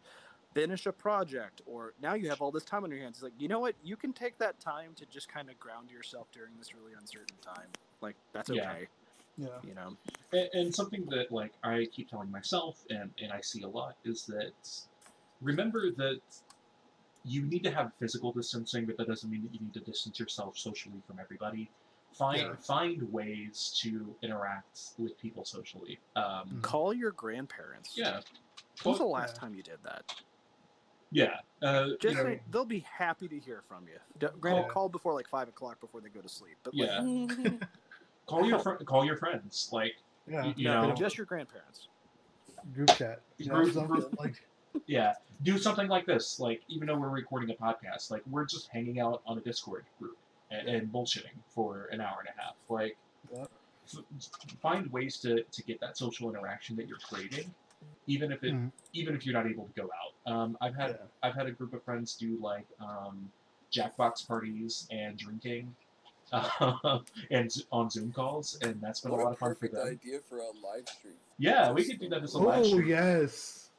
S4: finish a project or now you have all this time on your hands it's like you know what you can take that time to just kind of ground yourself during this really uncertain time like that's okay
S2: Yeah.
S4: You know
S1: And, and something that like I keep telling myself and, and I see a lot is that remember that you need to have physical distancing, but that doesn't mean that you need to distance yourself socially from everybody. Find
S2: Yeah.
S1: find ways to interact with people socially. Um,
S2: Mhm.
S4: call your grandparents
S1: yeah,
S4: when's the last
S2: yeah.
S4: time you did that
S1: yeah. Uh, you
S4: just
S1: know,
S4: say, they'll be happy to hear from you D- granted
S2: Yeah.
S4: call before like five o'clock before they go to sleep but like,
S1: Yeah. *laughs* *laughs* call your fr- call your friends. Like
S2: Yeah.
S1: You
S4: no,
S1: know-
S4: just your grandparents
S2: Group chat. You know,
S1: Group- group- *laughs*
S2: like
S1: yeah, do something like this. Like even though we're recording a podcast, like we're just hanging out on a Discord group and, and bullshitting for an hour and a half. Like
S2: Yeah.
S1: f- find ways to, to get that social interaction that you're craving, even if it
S2: Mhm.
S1: even if you're not able to go out. Um, I've had
S2: Yeah.
S1: I've had a group of friends do like um, Jackbox parties and drinking. And on Zoom calls, and that's been
S3: What
S1: a lot
S3: a
S1: of fun for
S3: perfect
S1: them.
S3: idea for a live stream.
S1: Yeah, we could do that as a live stream.
S2: Oh yes.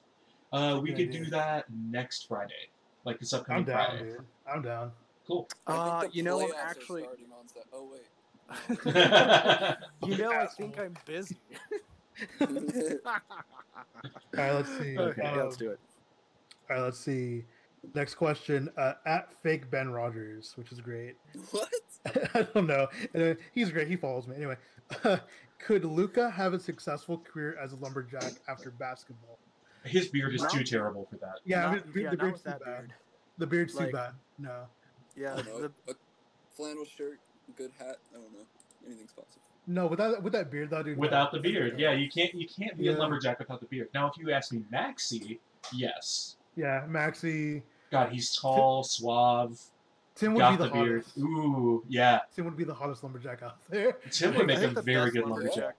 S1: Uh, we could
S2: idea.
S1: do that next Friday, like this upcoming
S2: I'm down,
S1: Friday.
S2: dude. I'm down.
S1: Cool.
S4: Uh, you know, I'm actually-
S3: on Sat- Oh wait. *laughs*
S4: you know, I think I'm busy. *laughs* *laughs*
S2: All right, let's see.
S1: Okay.
S4: yeah,
S2: Um,
S4: let's do it.
S2: All right, let's see. Next question. Uh, at fake Ben Rogers, which is great. *laughs*
S3: what? *laughs*
S2: I don't know. Anyway, he's great. He follows me. Anyway, *laughs* could Luka have a successful career as a lumberjack after basketball?
S1: His beard is
S4: No.
S1: too terrible for that.
S2: Yeah,
S4: Not-
S2: his
S4: yeah,
S2: the beard's too bad.
S4: beard.
S2: The beard's
S4: Like-
S2: too bad. No.
S4: Yeah,
S3: know.
S4: the,
S3: A flannel shirt, good hat. I don't know. Anything's possible.
S2: No, without with that beard though, dude.
S1: Without the beard, yeah, you can't you can't be a lumberjack without the beard. Now, if you ask me, Maxi, yes,
S2: Yeah, Maxi.
S1: God, he's tall, suave,
S2: Tim would
S1: got
S2: be
S1: the,
S2: the,
S1: beard.
S2: hottest.
S1: Ooh, yeah,
S2: Tim would be the hottest lumberjack out there.
S1: Tim would make a very good lumberjack.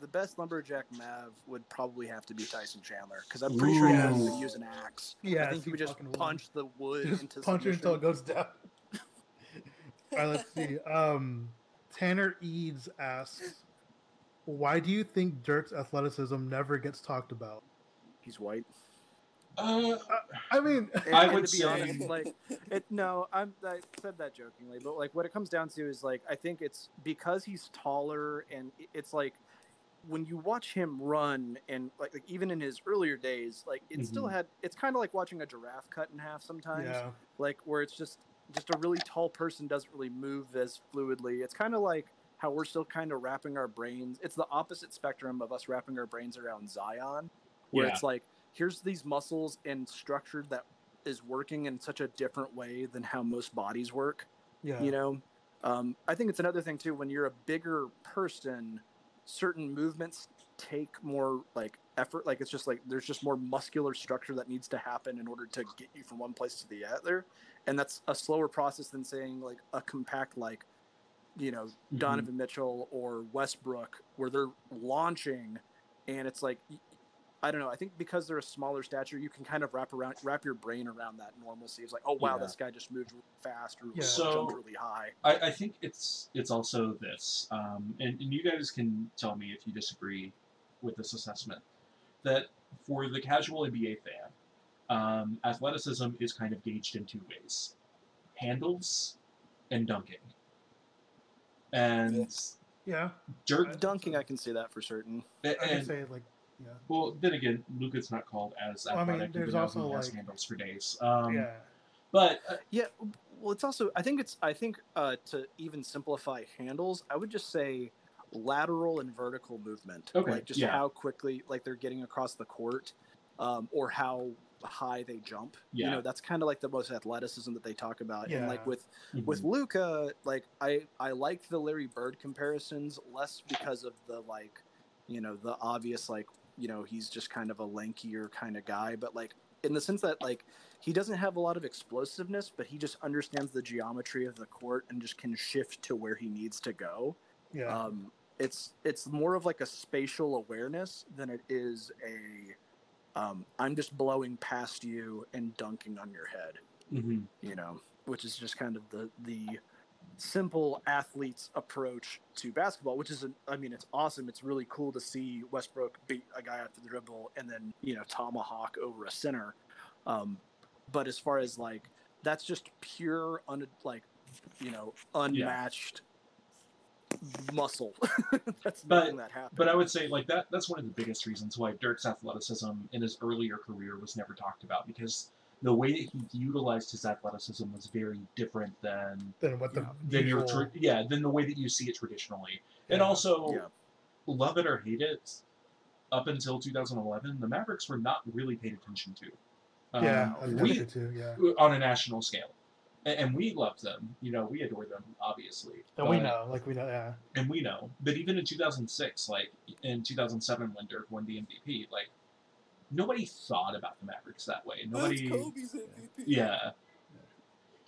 S4: The best lumberjack Mav would probably have to be Tyson Chandler because I'm pretty sure he
S2: Yes.
S4: doesn't use an axe.
S2: Yeah,
S4: I think he would just punch the wood
S2: Just
S4: into
S2: punch it until it goes down. *laughs* All right, let's see. Um, Tanner Eads asks, "Why do you think Dirk's athleticism never gets talked about?"
S4: He's white.
S1: Uh,
S2: I mean, *laughs*
S4: And,
S1: I
S4: and
S1: would
S4: to be
S1: say-
S4: honest, like it. No, I'm. I said that jokingly, but like what it comes down to is like I think it's because he's taller, and it's like when you watch him run, and like, like even in his earlier days, like it still
S1: Mhm.
S4: had. It's kind of like watching a giraffe cut in half sometimes.
S2: yeah,
S4: like where it's just just a really tall person doesn't really move as fluidly. It's kind of like how we're still kind of wrapping our brains. It's the opposite spectrum of us wrapping our brains around Zion, where
S1: Yeah.
S4: it's like here's these muscles and structure that is working in such a different way than how most bodies work.
S2: yeah,
S4: You know, um, I think it's another thing too. When you're a bigger person, certain movements take more like effort. Like it's just like there's just more muscular structure that needs to happen in order to get you from one place to the other, and that's a slower process than saying like a compact like, you know. Donovan Mitchell or Westbrook, where they're launching, and it's like. Y- I don't know. I think because they're a smaller stature, you can kind of wrap around, wrap your brain around that normalcy. It's like, oh wow,
S1: Yeah.
S4: this guy just moved really fast or
S2: Yeah.
S1: So-
S4: jumped really high.
S1: I, I think it's it's also this, um, and, and you guys can tell me if you disagree with this assessment. That for the casual NBA fan, um, athleticism is kind of gauged in two ways: handles and dunking. And
S2: Yeah,
S1: Dirk,
S4: Dunking, I can see that for certain.
S2: I can
S1: and
S2: say like yeah,
S1: well, then again, Luka's not called as
S2: Well, I mean,
S1: athletic.
S2: there's
S1: even though
S2: also,
S1: he has
S2: like-
S1: handles for days. Um,
S2: yeah,
S1: But uh,
S4: Yeah, well, it's also I think it's I think uh, to even simplify handles, I would just say lateral and vertical movement.
S1: Okay,
S4: like just
S1: yeah.
S4: how quickly like they're getting across the court, um, or how high they jump.
S1: Yeah.
S4: You know, that's kind of like the most athleticism that they talk about. And like
S2: Yeah.
S4: with
S1: mhm.
S4: with Luca, like I I liked the Larry Bird comparisons less because of the like, you know, the obvious like, you know, he's just kind of a lankier kind of guy, but like in the sense that like he doesn't have a lot of explosiveness, but he just understands the geometry of the court and just can shift to where he needs to go.
S2: yeah,
S4: Um, it's it's more of like a spatial awareness than it is a um, I'm just blowing past you and dunking on your head
S1: Mhm.
S4: you know, which is just kind of the the simple athlete's approach to basketball, which is, an, I mean, it's awesome. It's really cool to see Westbrook beat a guy after the dribble and then you know tomahawk over a center. Um, but as far as like that's just pure, un, like you know, unmatched muscle. *laughs* that's
S1: But-
S4: that happen.
S1: But I would say like that that's one of the biggest reasons why Dirk's athleticism in his earlier career was never talked about because the way that he utilized his athleticism was very different than
S2: then what the
S1: than your tra- yeah than the way that you see it traditionally. And also,
S4: Yeah.
S1: love it or hate it, up until 2011, the Mavericks were not really paid attention to.
S2: yeah,
S1: Um,
S2: I
S1: we
S2: think so too. Yeah,
S1: on a national scale, and, and we loved them. You know, we adore them, obviously.
S2: and we know, like we know, yeah,
S1: and we know. But even in 2006, like in 2007, when Dirk won the MVP, like nobody thought about the Mavericks that way. Nobody,
S3: That's Kobe's MVP.
S1: yeah.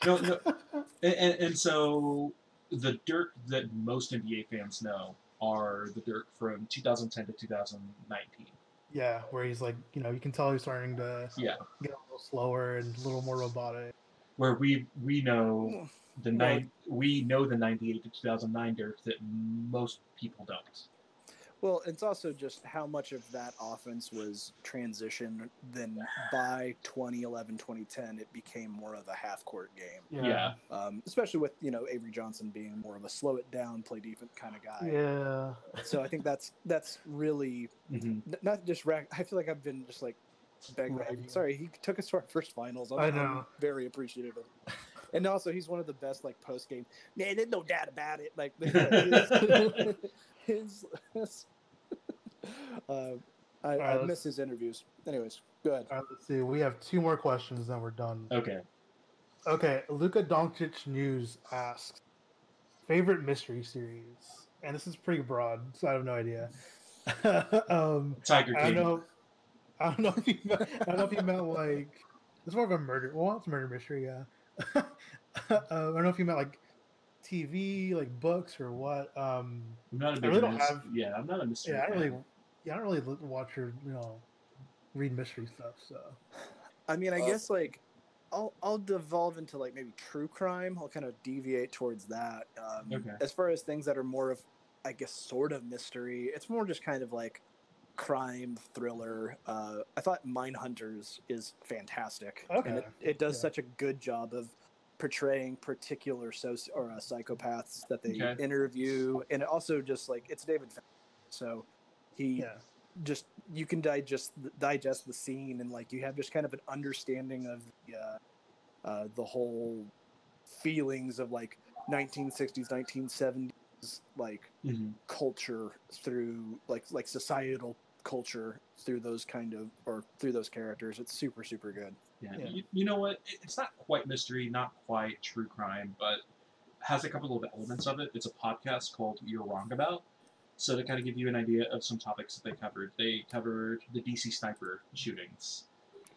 S1: No, no, *laughs* and, and, and so the Dirk that most NBA fans know are the Dirk from 2010 to 2019.
S2: yeah, where he's like, you know, you can tell he's starting to
S1: Yeah,
S2: get a little slower and a little more robotic.
S1: where we we know the nine we know the 98 to 2009 Dirk that most people don't.
S4: Well, it's also just how much of that offense was transition. Then by 2011, 2010, it became more of a half court game.
S1: Yeah.
S4: Um, especially with you know Avery Johnson being more of a slow it down, play defense kind of guy.
S2: yeah,
S4: So I think that's that's really
S1: Mhm.
S4: n- not just rack. I feel like I've been just like begging.
S2: Ragging.
S4: Sorry, he took us to our first finals. I'm,
S2: I
S4: I'm
S2: know.
S4: very appreciative of. It. And also, he's one of the best like post game. Man, there's no doubt about it. Like *laughs* *laughs* his, his *laughs* uh, I,
S2: right,
S4: I miss his interviews. Anyways, go ahead.
S2: All right, let's see. We have two more questions, then we're done.
S1: Okay.
S2: Okay, Luka Doncic News asks favorite mystery series, and this is pretty broad, so I have no idea. *laughs* um,
S1: Tiger
S2: I don't
S1: King.
S2: know. I don't know if you. Meant, I don't know if you meant like it's more of a murder. Well, it's a murder mystery, yeah. uh, *laughs* I don't know if you meant like TV, like books, or what. Um,
S1: I'm not a
S2: I
S1: big
S2: really don't have-
S1: Yeah, I'm not a mystery.
S2: yeah, I don't really. Yeah, I don't really li- watch or you know read mystery stuff. So
S4: I mean, I
S3: Uh,
S4: guess like I'll I'll devolve into like maybe true crime. I'll kind of deviate towards that. Um,
S1: Okay.
S4: As far as things that are more of, I guess, sort of mystery, it's more just kind of like crime thriller. Uh, I thought Mindhunters is fantastic.
S2: Okay.
S4: And it, it does
S2: Yeah.
S4: such a good job of portraying particular soci- or uh, psychopaths that they
S1: Okay.
S4: interview, and it also just like it's David, Fincher, so he
S2: yeah,
S4: just you can digest digest the scene and like you have just kind of an understanding of the uh, uh, the whole feelings of like 1960s 1970s like
S1: Mhm.
S4: culture through like like societal culture through those kind of or through those characters it's super super good
S1: Yeah.
S2: Yeah.
S1: You, you know what? It's not quite mystery, not quite true crime, but has a couple of elements of it. It's a podcast called You're Wrong About. So to kind of give you an idea of some topics that they covered, they covered the DC sniper shootings.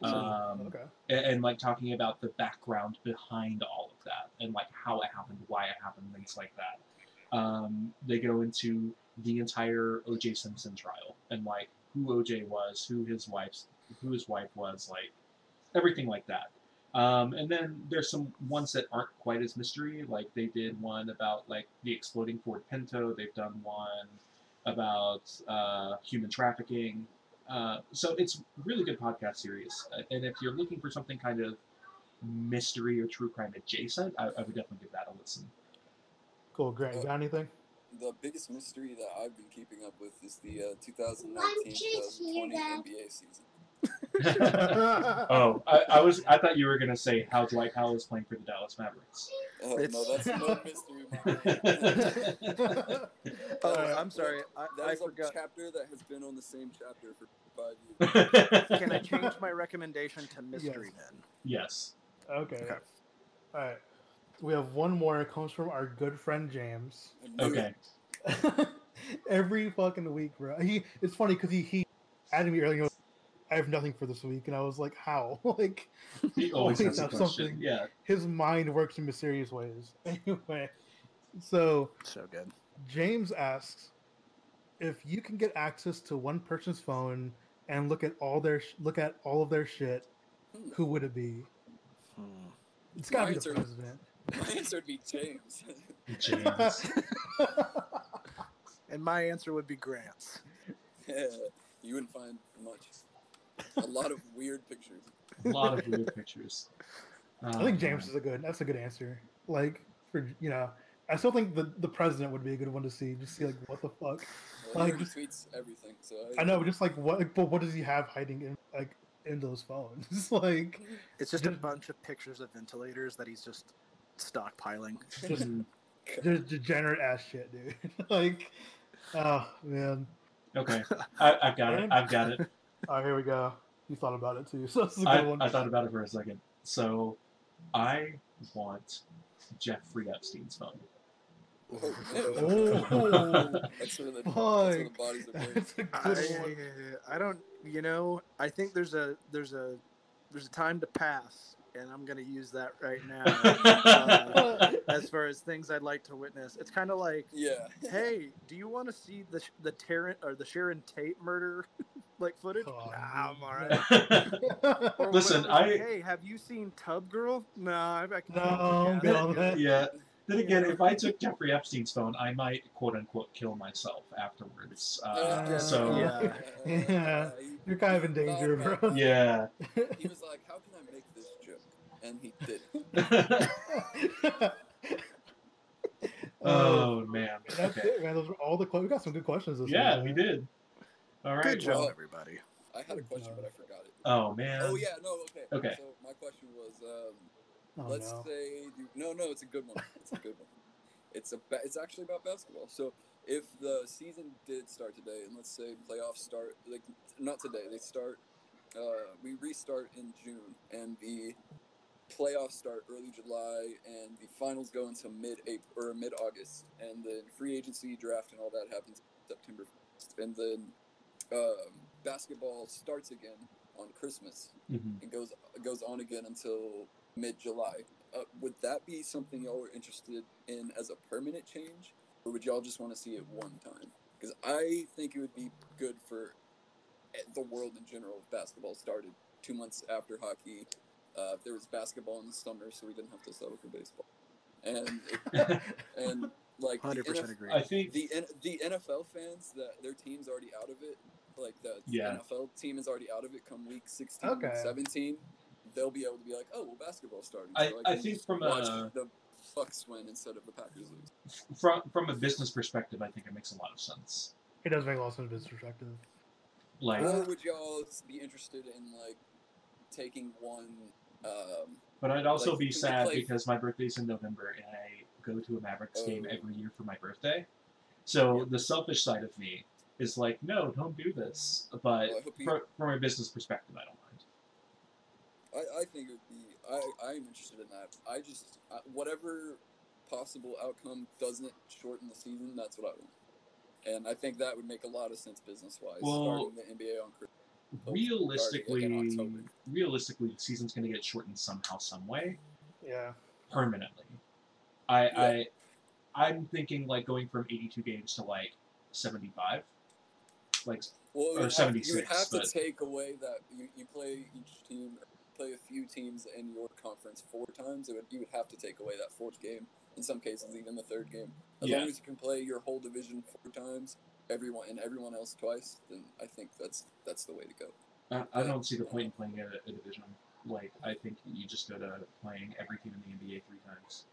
S1: Um,
S2: okay,
S1: and, and like talking about the background behind all of that and like how it happened, why it happened, things like that. Um, they go into the entire O.J. Simpson trial and like who O.J. was, who his wife's, who his wife was, like everything like that. Um, and then there's some ones that aren't quite as mystery. Like they did one about like the exploding Ford Pinto. They've done one about uh, human trafficking. Uh, so it's really good podcast series. Uh, And if you're looking for something kind of mystery or true crime adjacent, I, I would definitely give that a listen.
S2: cool, Grant. You got anything?
S3: the biggest mystery that I've been keeping up with is the uh, 2019-2020 NBA season. *laughs*
S1: oh, I, I was I thought you were gonna say how Dwight Powell is playing for the Dallas Mavericks.
S3: Oh
S4: It's-
S3: no, that's no mystery. *laughs*
S4: Oh,
S2: Uh,
S4: I'm sorry. I,
S3: That
S4: I
S3: is a
S4: forgot.
S3: chapter that has been on the same chapter for five years. *laughs*
S4: Can I change my recommendation to mystery then?
S1: yes.
S2: okay.
S4: Okay.
S2: All right. We have one more. It comes from our good friend James.
S1: Okay.
S2: Every fucking week, bro. He it's funny because he he added me earlier. I have nothing for this week, and I was like, "How?" *laughs* like
S1: He *laughs* always
S2: Always
S1: has a question.
S2: something.
S1: Yeah.
S2: his mind works in mysterious ways. *laughs* Anyway, so
S4: So good.
S2: James asks if you can get access to one person's phone and look at all their sh- look at all of their shit,
S3: Hmm.
S2: who would it be?
S4: Hmm.
S2: It's gotta be the
S3: Mine's are-
S2: president.
S3: My answer would be James.
S1: James.
S4: And my answer would be Grant's.
S3: yeah, you wouldn't find much. A lot of weird pictures.
S1: a lot of weird pictures.
S2: I think James is a good. That's a good answer. Like for you know, I still think the the president would be a good one to see. Just see like what the fuck.
S3: Well,
S2: Like,
S3: already
S2: just-
S3: tweets everything, so
S2: I know, but just like what? Like, but what does he have hiding in like in those phones? *laughs* Like
S4: It's just a bunch of pictures of ventilators that he's just stockpiling. *laughs*
S2: just
S1: Mhm.
S2: just degenerate ass shit, dude. *laughs* like, oh man.
S1: Okay. I, I've got it. I've got it.
S2: All right, here we go. You thought about it too, *laughs* so this is a good
S1: I,
S2: one.
S1: I thought about it for a second. So, I want Jeffrey Epstein's phone.
S3: Oh, *laughs*
S2: Oh,
S3: that's where the, that's where the bodies are buried. *laughs*
S2: That's a
S4: I,
S2: good one.
S4: I don't you know i think there's a there's a there's a time to pass and i'm going to use that right *laughs* now uh, as far as things i'd like to witness it's kind of like
S3: Yeah.
S4: hey do you want to see the the Tarrant or the sharon tate murder *laughs* like footage
S2: Oh,
S4: nah, i'm all *laughs* right
S1: Listen,
S4: whatever,
S1: I-
S4: hey have you seen tub girl no i, I can
S2: No,
S4: yeah,
S2: good on that.
S1: yeah. Then again, if I took Jeffrey Epstein's phone, I might quote unquote kill myself afterwards. Uh,
S2: Uh,
S1: so
S4: yeah.
S2: Yeah.
S3: he-
S2: You're kind of in danger, bro.
S1: yeah.
S3: He was like, "How can I make this joke?" And he did. *laughs* *laughs*
S1: oh man.
S2: That's
S1: Okay.
S2: it, man. Those were all the que- we got some good questions this
S1: Yeah,
S2: week.
S1: we did. All right.
S4: good job
S1: well-
S4: everybody
S3: I had a question, but I forgot it.
S1: Oh man.
S3: Oh yeah, no, okay.
S1: Okay.
S3: So my question was, um,
S2: Oh,
S3: let's
S2: no.
S3: say, you, no, no, it's a good one. It's a good one. It's a, it's actually about basketball. So if the season did start today, and let's say playoffs start, like not today, they start, uh, we restart in June, and the playoffs start early July, and the finals go into mid April or mid August, and then free agency draft and all that happens September, 1st, and then um, basketball starts again on Christmas
S1: Mhm.
S3: and goes goes on again until mid July. Uh, would that be something y'all are interested in as a permanent change, or would y'all just want to see it one time? Because I think it would be good for eh, the world in general if basketball started two months after hockey. Uh, there was basketball in the summer, so we didn't have to settle for baseball, and *laughs* and like
S4: 100%
S3: NF
S4: agree
S1: I think
S3: the the NFL fans that their team's already out of it, like the
S1: Yeah.
S3: NFL team is already out of it come week 16,
S2: Okay.
S3: week 17, they'll be able to be like, oh, well, basketball starting.
S1: I-
S3: so
S1: I think from
S3: watch
S1: a-
S3: the Bucks win instead of the Packers lose.
S1: from from a business perspective, I think it makes a lot of sense.
S2: It does make a lot of sense from this perspective.
S1: Like,
S3: Or would y'all be interested in like taking one? Um,
S1: but I'd also
S3: like,
S1: be sad because my birthday's in November and I go to a Mavericks game
S3: Oh.
S1: every year for my birthday. So
S3: Yeah.
S1: the selfish side of me is like, no, don't do this. But
S3: Well, I you-
S1: fro- from a business perspective, I don't mind.
S3: I, I think it would be. I I'm interested in that. I just uh, whatever possible outcome doesn't shorten the season. That's what I want. And I think that would make a lot of sense business wise.
S1: Well,
S3: starting the NBA on Christmas.
S1: Realistically,
S3: starting in October.
S1: realistically, the season's going to get shortened somehow, some way,
S2: Yeah.
S1: permanently. I,
S3: Yeah.
S1: I, I'm thinking like going from 82 games to like 75. Like,
S3: Well,
S1: or
S3: you would have,
S1: 76,
S3: you would have
S1: but-
S3: to take away that you, you play each team, play a few teams in your conference four times. It would, you would have to take away that fourth game. In some cases, even the third game. As
S1: Yeah.
S3: long as you can play your whole division four times, everyone and everyone else twice, then I think that's that's the way to go.
S1: I, I don't see the point in playing a, a division. Like, I think you just go to playing every team in the NBA three times.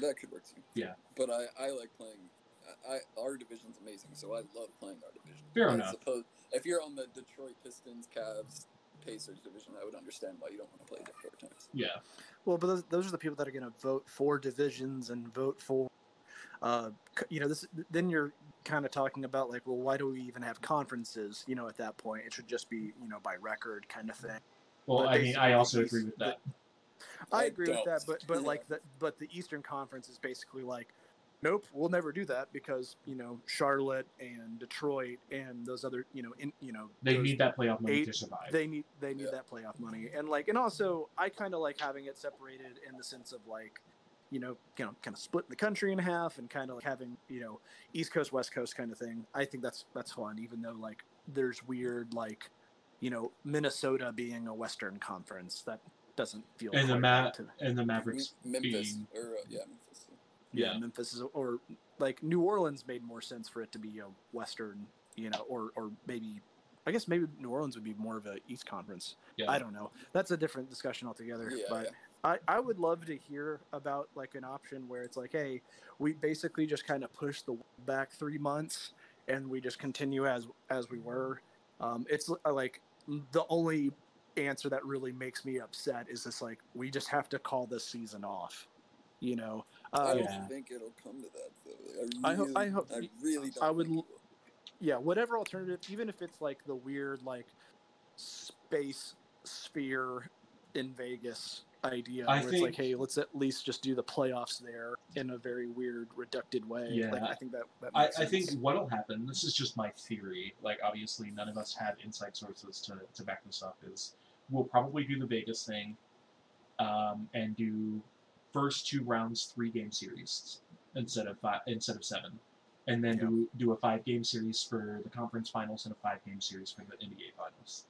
S3: That could work too.
S1: Yeah.
S3: But I, I like playing I, our division's amazing, so I love playing our division.
S1: Fair
S3: I
S1: enough.
S3: Suppose if you're on the Detroit Pistons, Cavs, Pacers division, I would understand why you don't want to play the four times.
S1: Yeah.
S4: Well, but those, those are the people that are going to vote for divisions and vote for, uh, you know, this. Then you're kind of talking about like, well, why do we even have conferences? You know, at that point, it should just be you know by record kind of thing.
S1: Well,
S4: But
S1: I mean, I also agree with that.
S4: I
S3: I
S4: agree with that, but but like that, but the Eastern Conference is basically like, nope, we'll never do that because you know Charlotte and Detroit and those other you know in you know
S1: They need that playoff money
S4: eight-
S1: to survive.
S4: they need they need
S3: Yeah.
S4: that playoff money and like and also i kind of like having it separated in the sense of like you know you know kind of splitting the country in half and kind of like having you know east coast west coast kind of thing i think that's that's fun even though like there's weird like you know minnesota being a western conference that doesn't feel
S1: and the
S4: quite
S1: Ma-
S4: right to-
S1: and the Mavericks
S3: Memphis
S1: being
S3: or uh, yeah, Memphis.
S4: yeah,
S1: yeah.
S4: memphis is or like new orleans made more sense for it to be a western you know or or maybe i guess maybe new orleans would be more of a east conference
S1: yeah.
S4: I don't know. That's a different discussion altogether.
S3: Yeah,
S4: but
S3: yeah.
S4: I, I would love to hear about like an option where it's like, hey, we basically just kind of push the back three months and we just continue as as we were. Um, it's uh, like the only answer that really makes me upset is this like we just have to call this season off. You know,
S3: I
S4: uh,
S3: don't
S1: Yeah.
S3: think it'll come to that though.
S4: I
S3: I
S4: ho-
S3: really,
S4: I hope-
S3: I really don't.
S4: I would l-
S3: it will.
S4: yeah, whatever alternative, even if it's like the weird like space sphere in Vegas idea,
S1: I
S4: where it's like, hey, let's at least just do the playoffs there in a very weird, reducted way.
S1: Yeah.
S4: like, I think that that
S1: I,
S4: makes
S1: I think what'll happen. This is just my theory. Like, obviously, none of us have inside sources to, to back this up. Is we'll probably do the Vegas thing, um, and do first two rounds three game series instead of five instead of seven, and then
S4: Yeah.
S1: do do a five game series for the conference finals and a five game series for the NBA finals.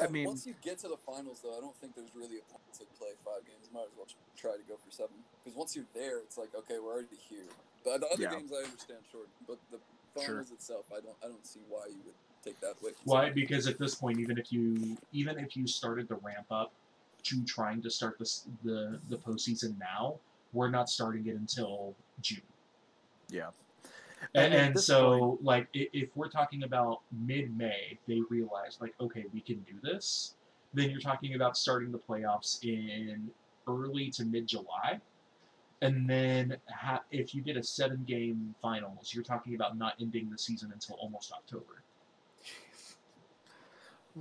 S4: I mean-
S3: once you get to the finals, though, I don't think there's really a point to play five games. Might as well try to go for seven. Because once you're there, it's like, okay, we're already here. But the other
S4: Yeah.
S3: games, I understand, short. But the
S4: Sure.
S3: finals itself, I don't, I don't see why you would take that away. from
S1: Why? Because at this point, even if you even if you started the ramp up to trying to start this the the postseason now, we're not starting it until June.
S4: yeah.
S1: And, and so,
S4: point-
S1: like, if we're talking about mid-May, they realize, like, okay, we can do this. Then you're talking about starting the playoffs in early to mid-July, and then ha- if you did a seven-game finals, you're talking about not ending the season until almost October.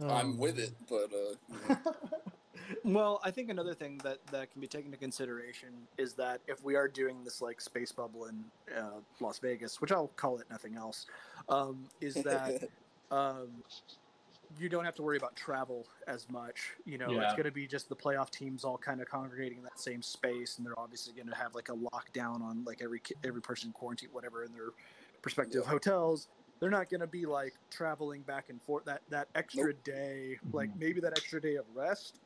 S3: I'm
S2: Um,
S3: with it, but uh, you know, *laughs*
S4: Well, I think another thing that, that can be taken into consideration is that if we are doing this like space bubble in uh, Las Vegas, which I'll call it nothing else, um, is *laughs* that um, you don't have to worry about travel as much. You know,
S1: Yeah.
S4: it's going to be just the playoff teams all kind of congregating in that same space, and they're obviously going to have like a lockdown on like every ki- every person quarantine, whatever, in their respective
S3: Yeah.
S4: hotels. They're not going to be like traveling back and forth. That that extra
S3: Nope.
S4: day, like
S1: Mhm.
S4: maybe that extra day of rest,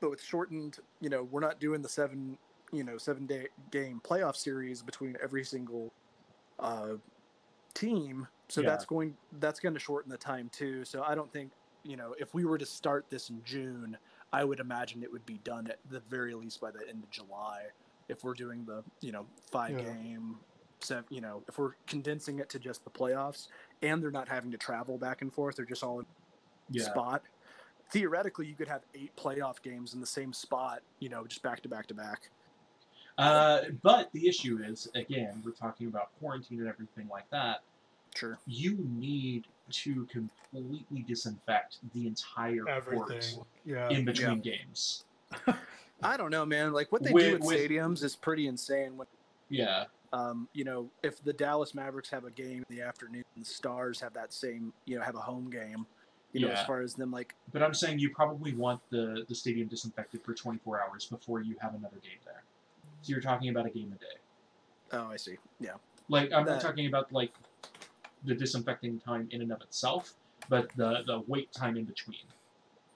S4: but with shortened. You know, we're not doing the seven you know seven day game playoff series between every single uh, team. So
S1: Yeah.
S4: that's going that's going to shorten the time too. So I don't think you know if we were to start this in June, I would imagine it would be done at the very least by the end of July. If we're doing the you know five
S2: Yeah.
S4: game, seven, you know if we're condensing it to just the playoffs and they're not having to travel back and forth, they're just all in
S1: Yeah.
S4: spot. Theoretically, you could have eight playoff games in the same spot, you know, just back to back to back.
S1: Uh, but the issue is, again, we're talking about quarantine and everything like that.
S4: Sure.
S1: You need to completely disinfect the entire court
S2: everything. Yeah.
S1: in between games. *laughs*
S4: I don't know, man. Like what they
S1: With-
S4: do at
S1: with-
S4: stadiums is pretty insane. When
S1: Yeah.
S4: um, you know, if the Dallas Mavericks have a game in the afternoon, the Stars have that same, you know, have a home game. You know,
S1: Yeah.
S4: as far as them like,
S1: But I'm saying you probably want the, the stadium disinfected for 24 hours before you have another game there. So you're talking about a game a day.
S4: oh, I see, yeah,
S1: Like I'm
S4: That-
S1: not talking about like the disinfecting time in and of itself, but the the wait time in between.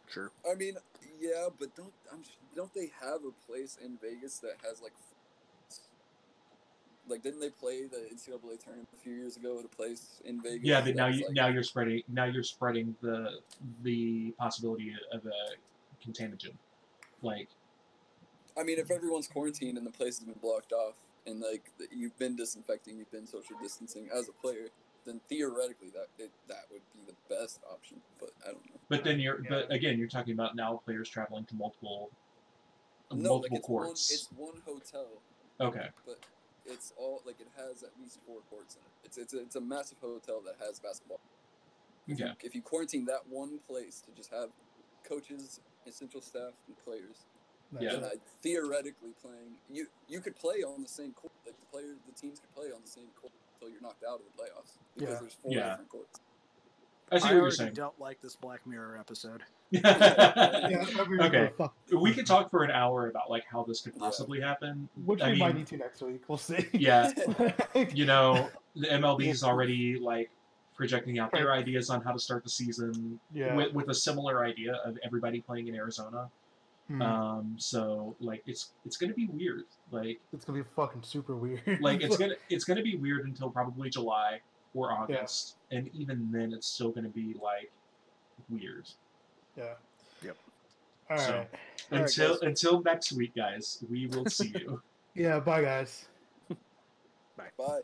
S4: sure.
S3: I mean, yeah, but don't I'm, don't they have a place in Vegas that has like, like didn't they play the NCAA tournament a few years ago at a place in Vegas?
S1: Yeah, but now you
S3: like-
S1: now you're spreading now you're spreading the the possibility of a contagion. Like
S3: I mean, if everyone's quarantined and the place has been blocked off, and like you've been disinfecting, you've been social distancing as a player, then theoretically that it, that would be the best option. But I don't know.
S1: But then you're,
S2: Yeah.
S1: but again, you're talking about now players traveling to multiple,
S3: no, like
S1: multiple
S3: it's one,
S1: courts.
S3: it's one hotel,
S1: okay.
S3: but it's all like it has at least four courts in it. It's it's a, it's a massive hotel that has basketball. If you- If you quarantine that one place to just have coaches, essential staff, and players,
S1: Yeah.
S3: then I, theoretically playing you you could play on the same court. Like the players, the teams could play on the same court until you're knocked out of the playoffs because
S2: Yeah.
S3: there's four
S1: Yeah.
S3: different courts.
S1: I see
S4: I
S1: what you're
S4: already
S1: saying.
S4: don't like this Black Mirror episode.
S2: Yeah, *laughs*
S1: Okay. we could talk for an hour about like how this could
S3: Yeah.
S1: possibly happen.
S2: Which
S1: I
S2: we might need to next week. We'll see.
S1: yeah, *laughs* you know, the MLB is already like projecting out their ideas on how to start the season
S2: yeah.
S1: with, with a similar idea of everybody playing in Arizona.
S2: Hmm.
S1: Um, so like it's it's gonna be weird. Like
S2: it's gonna be fucking super weird.
S1: like it's *laughs* gonna it's gonna be weird until probably July or August, and even then it's still gonna be like weird.
S2: Yeah.
S4: Yep.
S2: All right.
S1: So-
S4: All right,
S1: until
S4: guys.
S1: until next week, guys. We will see you. *laughs*
S2: Yeah. Bye, guys. Bye.
S3: Bye.